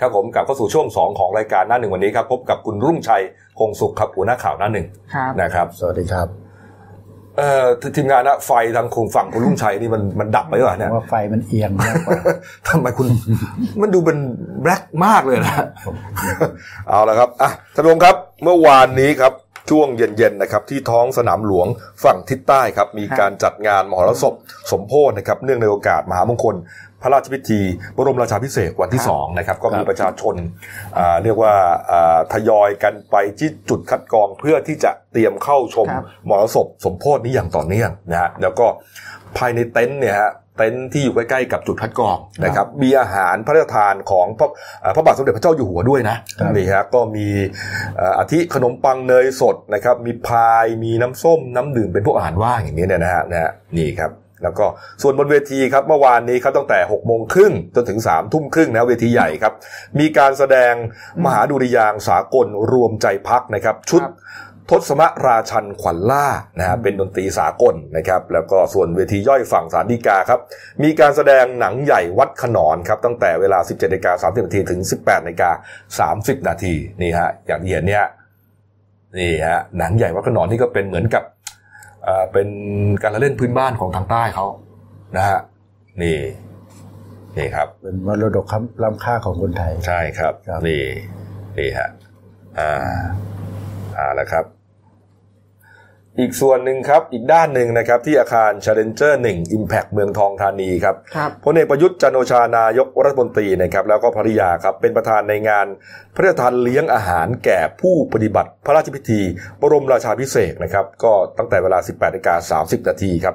ครับผมกลับเข้าสู่ช่วง 2 ของรายการหน้าหนึ่งวันนี้ครับพบกับคุณรุ่งชัยคงสุขครับหัวหน้าข่าวหน้าหนึ่งครับนะครับ สวัสดีครับเอ่อทีมงานนะไฟทางคงฝั่งคุณรุ่งชัยนี่มันมันดับไปหรือเปล่าเนี่ยว่าไฟมันเอียงมากกว่าทำไมคุณมันดูเป็นแบล็กมากเลยนะเอาละครับอะท่านผู้ชมครับเมื่อวานนี้ครับช่วงเย็นๆนะครับที่ท้องสนามหลวงฝั่งทิศใต้ครับมีการจัดงานมหรสพสมโพธินะครับเนื่องในโอกาสมหามงคล พระราชพิธี บรมราชาพิเศษกวันที่สองนะครับก็มีประชาชนอ่าเรียกว่าอ่าทยอยกันไปที่จุดคัดกรองเพื่อที่จะเตรียมเข้าชมครับมรสพสมโพธินี้อย่างต่อเนื่องนะฮะแล้วก็ภายในเต็นท์เนี่ยฮะเต็นท์ที่อยู่ใกล้ๆกับจุดคัดกรองนะครับมีอาหารพระราชทานของพระอ่าพระบาทสมเด็จพระเจ้าอยู่หัวด้วยนะครับนี่ฮะก็มีเอ่ออาทิขนมปังเนยสดนะครับมีพายมีน้ำส้มน้ำดื่มเป็นพวกอาหารว่างอย่างนี้เนี่ยนะฮะนะฮะนี่ครับ แล้วก็ส่วนบนเวทีครับเมื่อวานนี้ครับตั้งแต่6กโมงครึ่งจนถึง3ามทุ่มครึ่งนะเวทีใหญ่ครับ มีการแสดงมหาดุริยางค์สากลรวมใจพักนะครับ ชุดครับทศมราชันขวัญล่านะฮะเป็นดนตรีสากลนะครับ แล้วก็ส่วนเวทีย่อยฝั่งสารดีกาครับ มีการแสดงหนังใหญ่วัดขนอนครับ ตั้งแต่เวลา 17นาฬิกา30นาทีถึง 18นาฬิกา30 นาทีนี่ฮะอย่างที่เห็นเนี่ยนี่ฮะหนังใหญ่วัดขนอนนี่ก็เป็นเหมือนกับ เอ่อเป็นการละเล่นพื้นบ้านของทางใต้เขานะฮะนี่นี่ครับ เป็นมรดกล้ำค่าของคนไทย ใช่ครับครับนี่นี่ฮะอ่าอ่าแล้วครับ อีกส่วนหนึ่งครับ อีกด้านหนึ่งนะครับ ที่อาคาร Challenger 1 Impact เมืองทองธานีครับครับพลเอกประยุทธ์จันทร์โอชานายกรัฐมนตรีนะครับ แล้วก็ภริยาครับ เป็นประธานในงานพระราชทานเลี้ยงอาหารแก่ผู้ปฏิบัติพระราชพิธี บรมราชาพิเศษกนะครับ ก็ตั้งแต่เวลา 18นาฬิกา30 นาทีครับ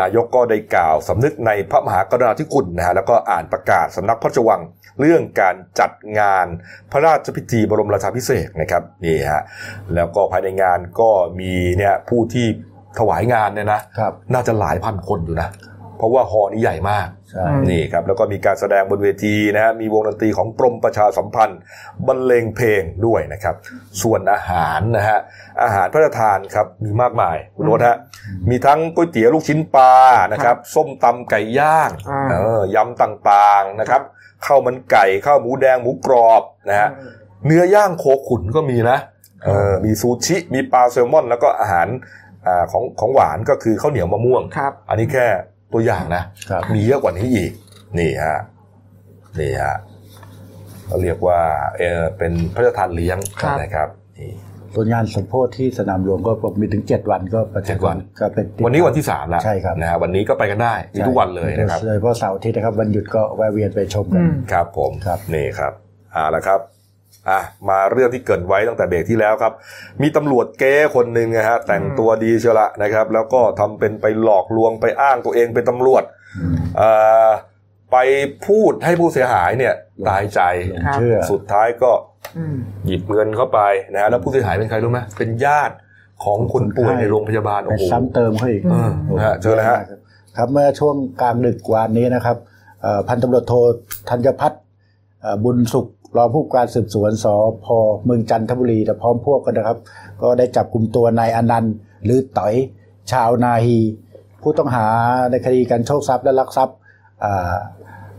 นายกก็ได้กล่าวสำนึกในพระมหากรุณาธิคุณนะฮะแล้วก็อ่านประกาศสำนักพระราชวัง เรื่องการจัดงานพระราชพิธีบรมราชาพิเศษกนะครับนี่ฮะแล้วก็ภายในงานก็มีเนี่ยผู้ที่ถวายงานเนี่ยนะครับน่าจะหลายพันคนอยู่นะ เพราะว่าฮอนี้ใหญ่มากใช่อืมนี่ครับแล้วก็มีการแสดงบนเวทีนะฮะมีวงดนตรีของกรมประชาสัมพันธ์บรรเลงเพลงด้วยนะครับ ส่วนอาหารนะฮะอาหารพระราชทานครับมีมากมายคุณโรสฮะมีทั้งก๋วยเตี๋ยวลูกชิ้นปลานะครับ ส้มตำไก่ย่างอ่าเออยำต่างๆนะครับข้าวมันไก่ข้าวหมูแดงหมูกรอบนะฮะเนื้อย่างโคขุนก็มีนะเออมีซูชิมีปลาแซลมอน แล้วก็อาหารอ่าของของหวานก็คือข้าวเหนียวมะม่วงครับอันนี้แค่ ตัวอย่างนะครับมีเยอะกว่านี้อีก นี่ฮะนี่ฮะเขาเรียกว่าเออเป็นพระราชทานเลี้ยงครับนะครับนี่ส่วนงานสมโพธิที่สนามหลวงก็มีถึงเจ็ดวันก็ประชาชเจ็ดวันก็เป็นติดวันนี้วันที่สามแล้วใช่ครับนะฮะวันนี้ก็ไปกันได้มีทุกวันเลยนะครับโดยเฉพาะเสาร์อาทิตย์นะครับวันหยุดก็แวะเวียนไปชมกัอืนมครับผมครับนี่ครับเอาละครับ อะมาเรื่องที่เกรินไว้ตั้งแต่เบรกที่แล้วครับ มีตำรวจเก๊คนหนึ่งนะฮะแต่งตัวดีเชียวละนะครับ แล้วก็ทำเป็นไปหลอกลวงไปอ้างตัวเองเป็นตำรวจเอ่อไปพูดให้ผู้เสียหายเนี่ยตายใจหลงเชื่อสุดท้ายก็อืมหยิบเงินเข้าไปนะฮะแล้วผู้เสียหายเป็นใครรู้ไหมเป็นญาติของคนป่วยในโรงพยาบาลไปโอ้โหซ้ำเติมเขาอีกเออนะฮะเจอแล้วฮะครับเมื่อช่วงกลางดึกวานนี้นะครับเอ่อพันตำรวจโทธัญพัฒน์เอ่อบุญสุข รองผู้การสืบสวนสพเมืองจันทบุรีแต่พร้อมพวกกันนะครับ ก็ได้จับกลุ่มตัวนายอนันต์หรือต๋อยชาวนาฮี ผู้ต้องหาในคดีการโชคทรัพย์และลักทรัพย์อ่า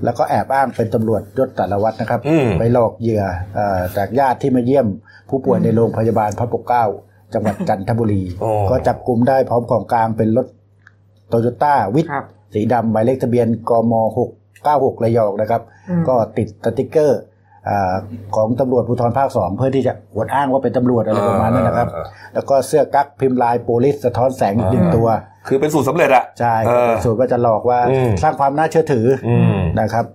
แล้วก็แอบอ้างเป็นตำรวจยศสารวัตรนะครับอืมไปหลอกเหยื่อเอ่อจากญาติที่มาเยี่ยม ผู้ป่วยในโรงพยาบาลพระปกเกล้า จังหวัดจันทบุรีโอ้ก็จับกลุ่มได้พร้อมของกลางเป็นรถโตโยต้าวิทครับสีดำหมายเลขทะเบียนกม696ระยองนะครับอืมก็ติดสติกเกอร์อา ของตำรวจภูธรภาคสองเพื่อที่จะอวดอ้างว่าเป็นตำรวจอะไรประมาณนั้นนะครับเออเออแล้วก็เสื้อกั๊กพิมพ์ลายโปลิสสะท้อนแสงอีกหนึ่งตัว คือเป็นสูตรสำเร็จอะใช่เออส่วนก็จะหลอกว่าอืมสร้างความน่าเชื่อถือออืมนะครับ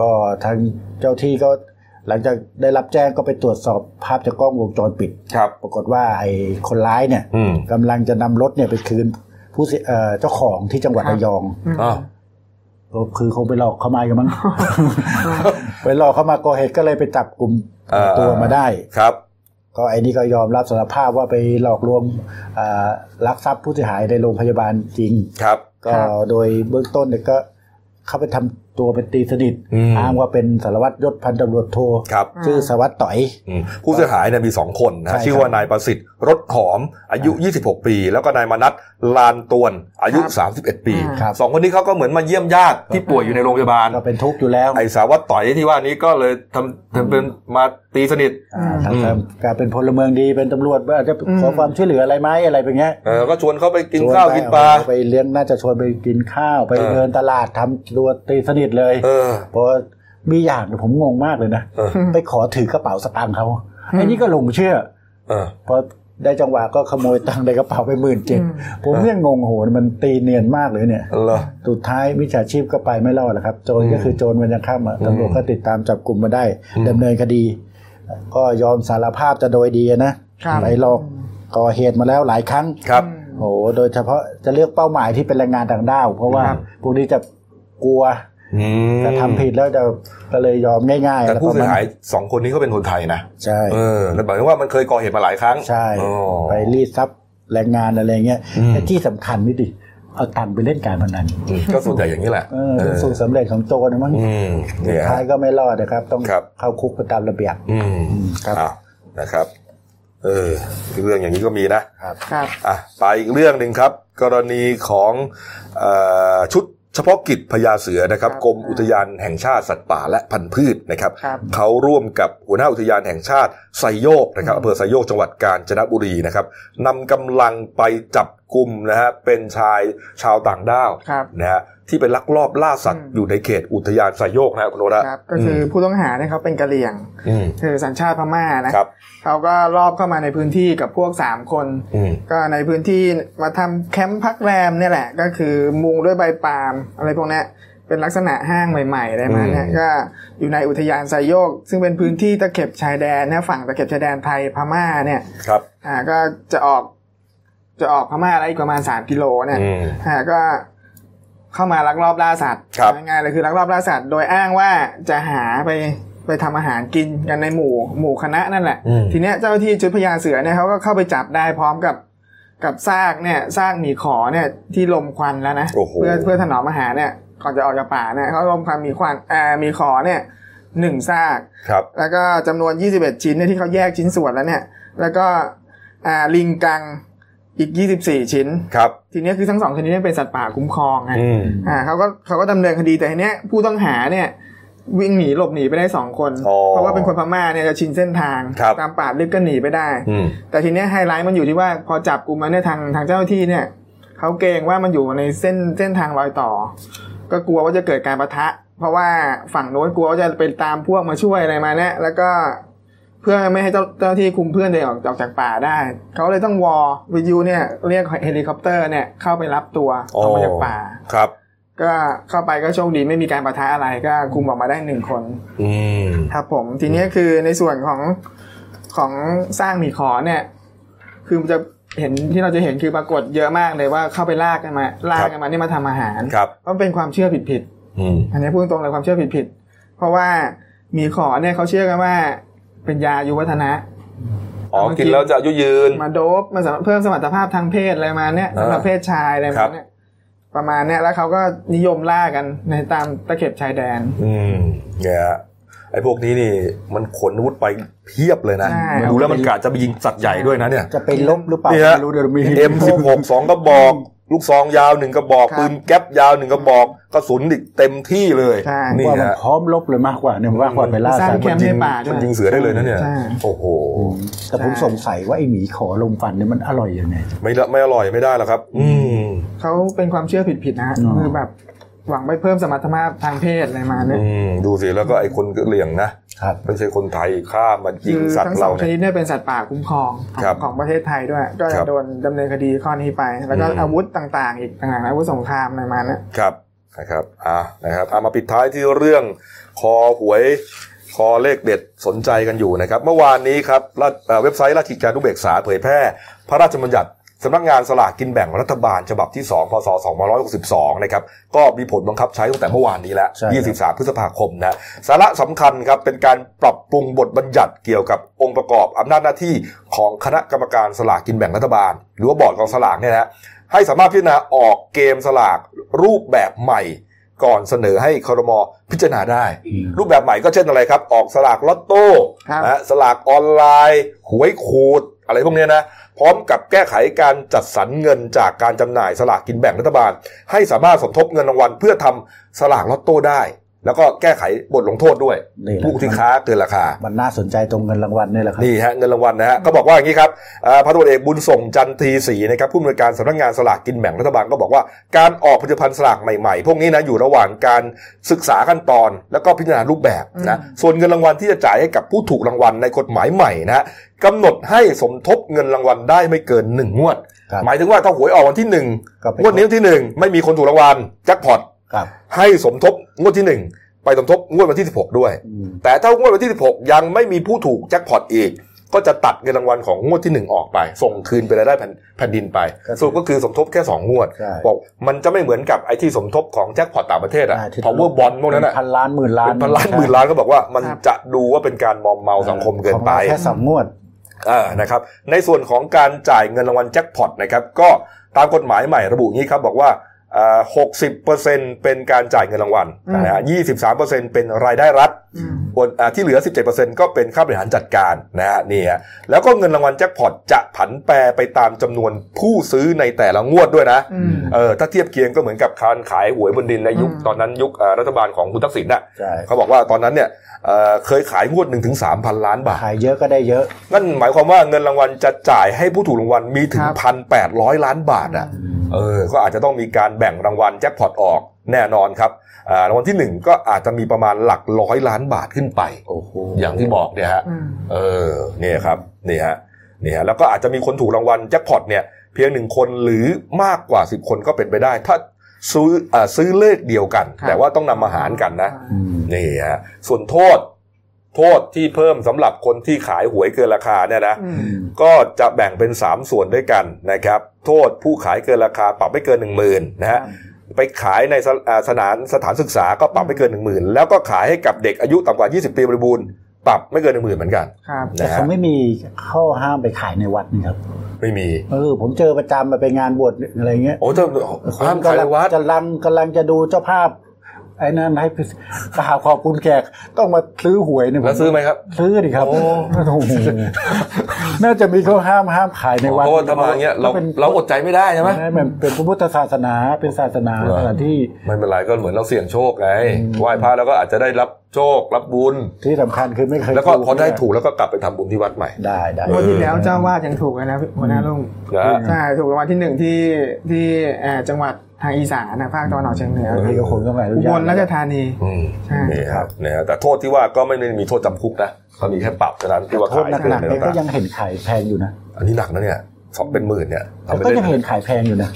ก็ทางเจ้าที่ก็หลังจากได้รับแจ้งก็ไปตรวจสอบภาพจากกล้องวงจรปิดครับ ปรากฏว่าไอ้คนร้ายเนี่ยอืมกำลังจะนำรถเนี่ยไปคืนผู้เสียเอ่อเจ้าของที่จังหวัดครับระยองอืมอ่าก็คือคงไปหลอกเขามากันมั้ง ไปหลอกเขามาก่อเหตุก็เลยไปจับกลุ่มอ่าตัวมาได้ครับ ก็ไอ้นี่ก็ยอมรับสารภาพว่าไปหลอกลวงอ่าลักทรัพย์ผู้เสียหายในโรงพยาบาลจริงครับ ก็โดยเบื้องต้นเนี่ยก็เข้าไปทำ ตัวเป็นตีสนิทอืมอ้างว่าเป็นสารวัตรยศพันตำรวจโทครับชื่อสารวัตรต่อยอืมผู้เสียหายเนี่ยมีสองคนนะใช่ครับชื่อว่านายประสิทธิ์รถหอม อายุ 26 ปี แล้วก็นายมนัทลานตวน อายุ 31 ปีครับสองคนนี้เขาก็เหมือนมาเยี่ยมญาติที่ป่วยอยู่ในโรงพยาบาลก็เป็นทุกข์อยู่แล้วไอ้สาววัตต่อยที่ว่านี้ก็เลยทำทำเป็นมาตีสนิทอ่าทางอืมการเป็นพลเมืองดีเป็นตำรวจว่าจะขอความช่วยเหลืออะไรไหมอะไรแบบเนี้ยเออก็ชวนเขาไปกินชวนข้าวไปกินปลาไปเลี้ยงน่าจะชวนไปกินข้าวไปเออเดินตลาดทำตัวตีสนิทเลยเออเพราะมีอย่างเนี่ยผมงงมากเลยนะเออไปขอถือกระเป๋าสตางค์เขาไอ้นี่ก็หลงเชื่อเออพอได้จังหวะก็ขโมยตังค์ในกระเป๋าไปหมื่นเจ็ดอืมผมยังงงโหมันตีเนียนมากเลยเนี่ยเหรอสุดท้ายมิจฉาชีพก็ไปไม่รอดแหละครับ โจรอืมก็คือโจรมันยังข้ามอะอืมตำรวจก็ติดตามจับกลุ่มมาได้อืมดำเนินคดี ก็ยอมสารภาพจะโดยดีนะครับไปหลอกก่อเหตุมาแล้วหลายครั้งครับโอ้โหโดยเฉพาะจะเลือกเป้าหมายที่เป็นแรงงานต่างด้าว เพราะว่าครับพวกนี้จะกลัว อืมจะทำผิดแล้วจะก็เลยยอมง่ายๆแต่แล้วผู้ก็เสียมาหายสองคนนี้ก็เป็นคนไทยนะใช่เออแล้วหมายถึงว่ามันเคยก่อเหตุมาหลายครั้งใช่อ๋อไปรีดทรัพย์แรงงานอะไรเงี้ยอืมแต่ที่สำคัญนี่ดิเอาตังค์ไปเล่นการพนันอืมก็ส่วนใหญ่อย่างนี้แหละเออเป็นสูตรสำเร็จของโจรนะมั้งอืมสุเนี่ดยท้ายก็ไม่รอดนะครับ ต้องครับเข้าคุกไปตามระเบียบอืมครับอ้าวนะครับ เออเรื่องอย่างนี้ก็มีนะครับอะไปอีกเรื่องหนึ่งครับ กรณีของเออชุดเฉพาะกิจพญาเสือนะครับครับกรมอุทยานแห่งชาติสัตว์ป่าและพันธุ์พืชนะครับครับเขาร่วมกับหัวหน้าอุทยานแห่งชาติไซโยกนะครับอำเภอไซโยกจังหวัดกาญจนบุรีนะครับนำกำลังไปจับ กลุ่มนะฮะเป็นชายชาวต่างด้าวครับนะฮะที่ไปลักลอบล่าสัตว์อืมอยู่ในเขตอุทยานไซโยกนะคุณโนระครับก็คือผู้ต้องหาเนี่ยเขาเป็นกะเหรี่ยงอืมคือสัญชาติพม่านะครับเขาก็รอบเข้ามาในพื้นที่กับพวกสามคนอืมก็ในพื้นที่มาทำแคมป์พักแรมเนี่ยแหละ ก็คือมุงด้วยใบปาล์มอะไรพวกเนี้ยเป็นลักษณะห้างใหม่ๆอะไรมาเนี่ยอืมก็อยู่ในอุทยานไซโยก ซึ่งเป็นพื้นที่ตะเข็บชายแดนนะฝั่งตะเข็บชายแดนไทยพม่าเนี่ยครับอ่าก็จะออก จะออกพม่าอะไรอีกประมาณสามกิโลเนี่ยอืมอ่าก็เข้ามาลักลอบล่าสัตว์ครับง่ายๆเลยคือลักลอบล่าสัตว์โดยอ้างว่าจะหาไปไปทำอาหารกินกันในหมู่หมู่คณะนั่นแหละอืมทีเนี้ยเจ้าหน้าที่ชุดพญาเสือเนี่ยเขาก็เข้าไปจับได้พร้อมกับกับซากเนี่ยซากหมีขอเนี่ยที่ลมควันแล้วนะโอ้โหเพื่อเพื่อถนอมอาหารเนี่ยก่อนจะออกจากป่าเนี่ยเขาลมควันหมีควันอ่าหมีขอเนี่ยหนึ่งซากครับ แล้วก็จำนวน 21 ชิ้นเนี่ยที่เขาแยกชิ้นส่วนแล้วเนี่ย แล้วก็อ่าลิงกัง อีก 24 ชิ้น ครับ ทีเนี้ยคือทั้งสองชนิดเนี้เป็นสัตว์ป่าคุ้มครองไงอืมอ่าเขาก็เขาก็ดำเนินคดีแต่ทีเนี้ยผู้ต้องหาเนี่ยวิ่งหนีหลบหนีไปได้สองคนอ๋อเพราะว่าเป็นคนพม่าเนี่ยจะชินเส้นทางครับตามป่าลึกก็หนีไปได้อืมแต่ทีเนี้ยไฮไลท์มันอยู่ที่ว่าพอจับกลุ่มมันเนี่ยทางทางเจ้าหน้าที่เนี่ยเขาเกรงว่ามันอยู่ในเส้นเส้นทางรอยต่อ ก็กลัวว่าจะเกิดการประทะ เพราะว่าฝั่งโน้นกลัวว่าจะไปตามพวกมาช่วยอะไรมาเนี่ยแล้วก็ เพื่อไม่ให้เจ้าเจ้าหน้าที่คุมเพื่อนเดินออกออกจากป่าได้ เขาเลยต้องวอวิทยุเนี่ยเรียกเฮลิคอปเตอร์เนี่ยเข้าไปรับตัวออกมาจากป่าครับ ก็เข้าไปก็โชคดีไม่มีการปะทะอะไรก็คุมออกมาได้หนึ่งคนอืมครับผมทีนี้คือในส่วนของของสร้างหมีขอเนี่ย คือมันจะเห็นที่เราจะเห็นคือปรากฏเยอะมากเลยว่าเข้าไปล่ากันมาล่ากันมานี่มาทำอาหารครับเพราะมันเป็นความเชื่อผิดผิดอืมๆอันนี้พูดตรงเลยความเชื่อผิดผิดๆเพราะว่าหมีขอเนี่ยเขาเชื่อกันว่า เป็นยาอายุวัฒนะอ๋อ กินแล้วจะอายุยืน มาโดบมาสำหรับเพิ่มสมรรถภาพทางเพศอะไรมาเนี่ยอ่าสำหรับเพศชายอะไรครัมาบเนี่ยประมาณเนี่ยแล้วเขาก็นิยมล่ากันในตามตะเข็บชายแดน อืมเนี่ยฮะไอ้พวกนี้นี่มันขนอาวุธไปเพียบเลยนะใช่ดูแล้วมันกะจะไปยิงสัตว์ใหญ่ด้วยนะเนี่ยจะไปลบหรือเปล่านี่ฮะไม่รู้เดี๋ยวมี M16 สองกระบอก ลูกซองยาวหนึ่งกระบอกครับปืนแก๊ปยาวหนึ่งกระบอกกระสุนอีกเต็มที่เลยใช่นี่ว่ามันฮะพร้อมลบเลยมากกว่าเนี่ยว่ากว่าไปล่าสร้างสัตว์แคมป์ยิงในป่าด้วยมันยิงเสือได้เลยนะเนี่ยใช่โอ้โหอืมแต่ผมสงสัยว่าไอ้หมีขอลมฟันเนี่ยมันอร่อยยังไงไม่ละไม่อร่อยไม่ได้หรอกครับ อืมเขาเป็นความเชื่อผิดๆนะฮะอ๋อคือแบบหวังไปเพิ่มสมรรถภาพทางเพศอะไรมาเนี่ยอืมดูสิแล้วก็ไอ้คนกะเหลี่ยงนะครับ ไม่ใช่คนไทยฆ่ามันยิคืงอสัตทั้ว์งสอเรางชเนี่ยนิดเนี่ยเป็นสัตว์ป่าคุ้มครองของครับของประเทศไทยด้วย ก็ครับโดนดำเนินคดีข้อนี้ไป แล้วก็อืมอาวุธต่าง ๆ อีกต่างๆอาวุธสงครามอะไรมาเนี่ยครับนะครับอ่านะครับเอามาปิดท้ายที่เรื่องคอหวยคอเลขเด็ดสนใจกันอยู่นะครับ เมื่อวานนี้ครับรัฐเอ่อเว็บไซต์ราชกิจการนุเบกษาเผยแพร่ พระราชบัญญัติ สำนักงานสลากกินแบ่งรัฐบาลฉบับที่ 2 พศ 2562 นะครับ ก็มีผลบังคับใช้ตั้งแต่เมื่อวานนี้แล้วใช่ครับ23 พฤษภาคมนะ สาระสำคัญครับ เป็นการปรับปรุงบทบัญญัติเกี่ยวกับองค์ประกอบอำนาจหน้าที่ของคณะกรรมการสลากกินแบ่งรัฐบาล หรือว่าบอร์ดกองสลากเนี่ยนะให้สามารถพิจารณาออกเกมสลากรูปแบบใหม่ ก่อนเสนอให้ครมพิจารณาได้ รูปแบบใหม่ก็เช่นอะไรครับ ออกสลากลอตโต้ครับนะฮะสลากออนไลน์ หวยขูด อะไรพวกนี้นะพร้อมกับแก้ไขการจัดสรรเงินจากการจำหน่ายสลากกินแบ่งรัฐบาล ให้สามารถสมทบเงินรางวัลเพื่อทำสลากลอตโต้ได้ แล้วก็แก้ไขบทลงโทษด้วยนี่แหละผู้ที่ค้าเกินราคา มันน่าสนใจตรงเงินรางวัลนี่แหละครับนี่ฮะเงินรางวัลนะฮะก็บอกว่าอย่างนี้ครับอ่าพันตำรวจเอกบุญส่งจันทีศรีนะครับผู้อำนวยการสำนักงานสลากกินแบ่งรัฐบาลก็บอกว่าการออกผลิตภัณฑ์สลากใหม่ๆ พวกนี้นะอยู่ระหว่างการศึกษาขั้นตอน แล้วก็พิจารณารูปแบบนะส่วนเงินรางวัลที่จะจ่ายให้กับผู้ถูกรางวัลในกฎหมายใหม่นะฮะกำหนดให้สมทบเงินรางวัลได้ไม่เกินหนึ่งงวดครับหมายถึงว่าถ้าหวยออกวันที่หนึ่งก็ไปงวดนี้วันที่หนึ่งไม่มีคนถูกรางวัลแจ็คพอตครับ ให้สมทบงวดที่หนึ่งไปสมทบงวดวันที่ 16 ด้วยอืมแต่ถ้างวดวันที่ 16 ยังไม่มีผู้ถูกแจ็คพอตอีก ก็จะตัดเงินรางวัลของงวดที่ 1 ออกไป ส่งคืนไปรายได้แผ่นแผ่นดินไปก็คือสรุปก็คือสมทบแค่ 2 งวดใช่บอกมันจะไม่เหมือนกับไอ้ที่สมทบของแจ็คพอตต่างประเทศอะอ่าที่ power bond พวกนั้นอะพันล้านหมื่นล้านเป็นพันล้านหมื่นล้านก็บอกว่ามันจะดูว่าเป็นการมอมเมาสังคมเกินไปของราแค่สองงวดอ่านะครับในส่วนของการจ่ายเงินรางวัลแจ็คพอตนะครับก็ตามกฎหมายใหม่ระบุอย่างนี้ครับบอกว่า หกสิบเปอร์เซ็นเป็นการจ่ายเงินรางวัลนะฮะยี่สิบสามเปอร์เซ็นเป็นรายได้รัฐอืมส่วนอ่าที่เหลือ 17%ก็เป็นค่าบริหารจัดการนะฮะนี่ฮะแล้วก็เงินรางวัลแจ็คพอตจะผันแปรไปตามจำนวนผู้ซื้อในแต่ละงวดด้วยนะอืมเออถ้าเทียบเคียงก็เหมือนกับการขายหวยบนดินในยุคอืมตอนนั้นยุคอ่ารัฐบาลของคุณทักษิณน่ะใช่เขาบอกว่าตอนนั้นเนี่ยเอ่อเคยขายงวด1นถึงสามพันล้านบาท ขายเยอะก็ได้เยอะ นั่นหมายความว่าเงินรางวัลจะจ่ายให้ผู้ถูกรางวัลมีถึงครับพันแปดร้อยล้านบาทอะ เออ ก็อาจจะต้องมีการแบ่งรางวัลแจ็คพอตออกแน่นอนครับอ่ารางวัลที่หนึ่งก็อาจจะมีประมาณหลักร้อยล้านบาทขึ้นไปโอ้โหอย่างที่บอกเนี่ยฮะอืมเออเนี่ยครับนี่ฮะนี่ฮะแล้วก็อาจจะมีคนถูกรางวัลแจ็คพอตเนี่ยเพียงหนึ่งคนหรือมากกว่าสิบคนก็เป็นไปได้ ถ้าซื้ออ่าซื้อเลขเดียวกันครับแต่ว่าต้องนำมาหารกันนะอืมนี่ฮะส่วนโทษ โทษที่เพิ่มสำหรับคนที่ขายหวยเกินราคาเนี่ยนะอืมก็จะแบ่งเป็น 3 ส่วนด้วยกันนะครับ โทษผู้ขายเกินราคาปรับไม่เกิน 1 0,000นะฮะไปขายในสอ่าสถานสถานศึกษาก็ปรับไม่เกิน 1 0,000 แล้วก็ขายให้กับเด็กอายุต่ำกว่า 20 ปีบริบูรณ์ปรับไม่เกินหนึ่งหมื่นเหมือนกันครับแต่นะฮะเขาไม่มีข้อห้ามไปขายในวัดนี่ครับ ไม่มีเออผมเจอประจำมาไปงานบวชอะไรเงี้ยโอ้เจ้าห้ามขายในวัดกำลังกำลังจะดูเจ้าภาพ ไอ้นั่นให้กล่าวขอบคุณแขกต้องมาซื้อหวยเนี่ยผแล้วซื้อไหมครับ ซื้อดิครับโอ้โอ้โหน่าจะมีข้อห้ามห้ามขายในวัดเพราะว่าถ้ามาอย่างเงี้ยเราเป็นเราอดใจไม่ได้ใช่ไหมใช่มันเป็นพระพุทธศาสนาเป็นศาสนาเหรอสถานที่ไม่เป็นไรก็เหมือนเราเสี่ยงโชคไงไหว้พระแล้วก็อาจจะได้รับโชครับบุญที่สำคัญคือไม่เคยแล้วก็พอได้ถูกแล้วก็กลับไปทำบุญที่วัดใหม่ได้ได้งวดที่แล้วเจ้าวาดยังถูกเลยนะหัวหน้าลุงนะฮะใช่ถูกรางวัลที่หนึ่งที่ที่เอ่อจังหวัด ทางอีสานนะภาคตะวันออกเฉียงเหนือนี่ก็คงต้องหลายอุบลราชธานีอืมใช่นี่ครับเนี่ยฮะแต่โทษที่ว่าก็ไม่ได้มีโทษจำคุกนะก็มีแค่ปรับเท่านั้นที่ว่าโทษขายเกินหนักไปๆเนี่ยก็ต่างยังเห็นขายแพงอยู่นะๆอันนี้หนักนะเนี่ยสองเป็นหมื่นเนี่ยทำแต่ไปก็เล่ยังนเห็นขายแพงอยู่นะ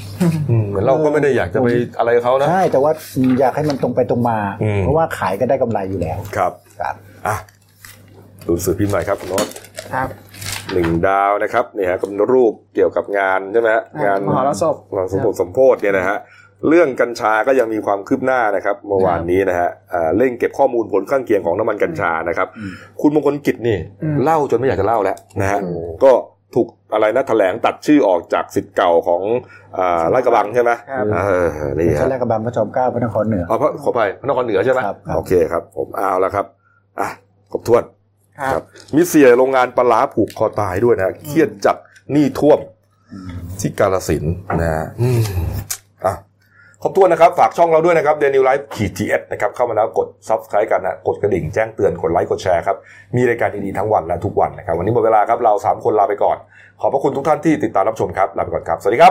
อืมเหมือนเราก็ไม่ได้อยากจะไปอะไรกับเขานะใช่แต่ว่าอยากให้มันตรงไปตรงมาอืมเพราะว่าขายก็ได้กำไรอยู่แล้วครับครับอะดูสื่อพิมพ์หน่อยครับคุณโน้ตครับ หนึ่งดาวนะครับนี่ฮะก็เป็นรูปเกี่ยวกับงานใช่ไหมฮะงานมหรสพงานสมโภชสมโพธิเนี่ยนะฮะเรื่องกัญชาก็ยังมีความคืบหน้านะครับเมื่อวานนี้นะฮะอ่าเร่งเก็บข้อมูลผลข้างเคียงของน้ำมันกัญชานะครับ คุณมงคลกิจนี่อืมเล่าจนไม่อยากจะเล่าแล้วนะฮะก็ถูกอะไรนะแถลงตัดชื่อออกจากสิทธิ์เก่าของอ่าลาดกระบังใช่ไหมครับเออนี่ไม่ใช่ฮะแรกกระบังพระจอมเกล้าพระนครเหนือเอาพระขออภัยพระนครเหนือใช่ไหมครับครับโอเคครับ ผมเอาแล้วครับอะครบถ้วน ครับ มีเสี่ยโรงงานปลาร้าผูกคอตายด้วยนะฮะเครียดจัดหนี้ท่วมที่กาลสินธุ์นะฮะอืมอะครบถ้วนนะครับ ฝากช่องเราด้วยนะครับเดนิวไลฟ์ขีดจีเอสนะครับ เข้ามาแล้วกด subscribe กันนะ กดกระดิ่งแจ้งเตือน กดไลค์ กดแชร์ครับ มีรายการดีๆทั้งวันและทุกวันนะครับ วันนี้หมดเวลาครับ เราสามคนลาไปก่อน ขอบพระคุณทุกท่านที่ติดตามรับชมครับ ลาไปก่อนครับ สวัสดีครับ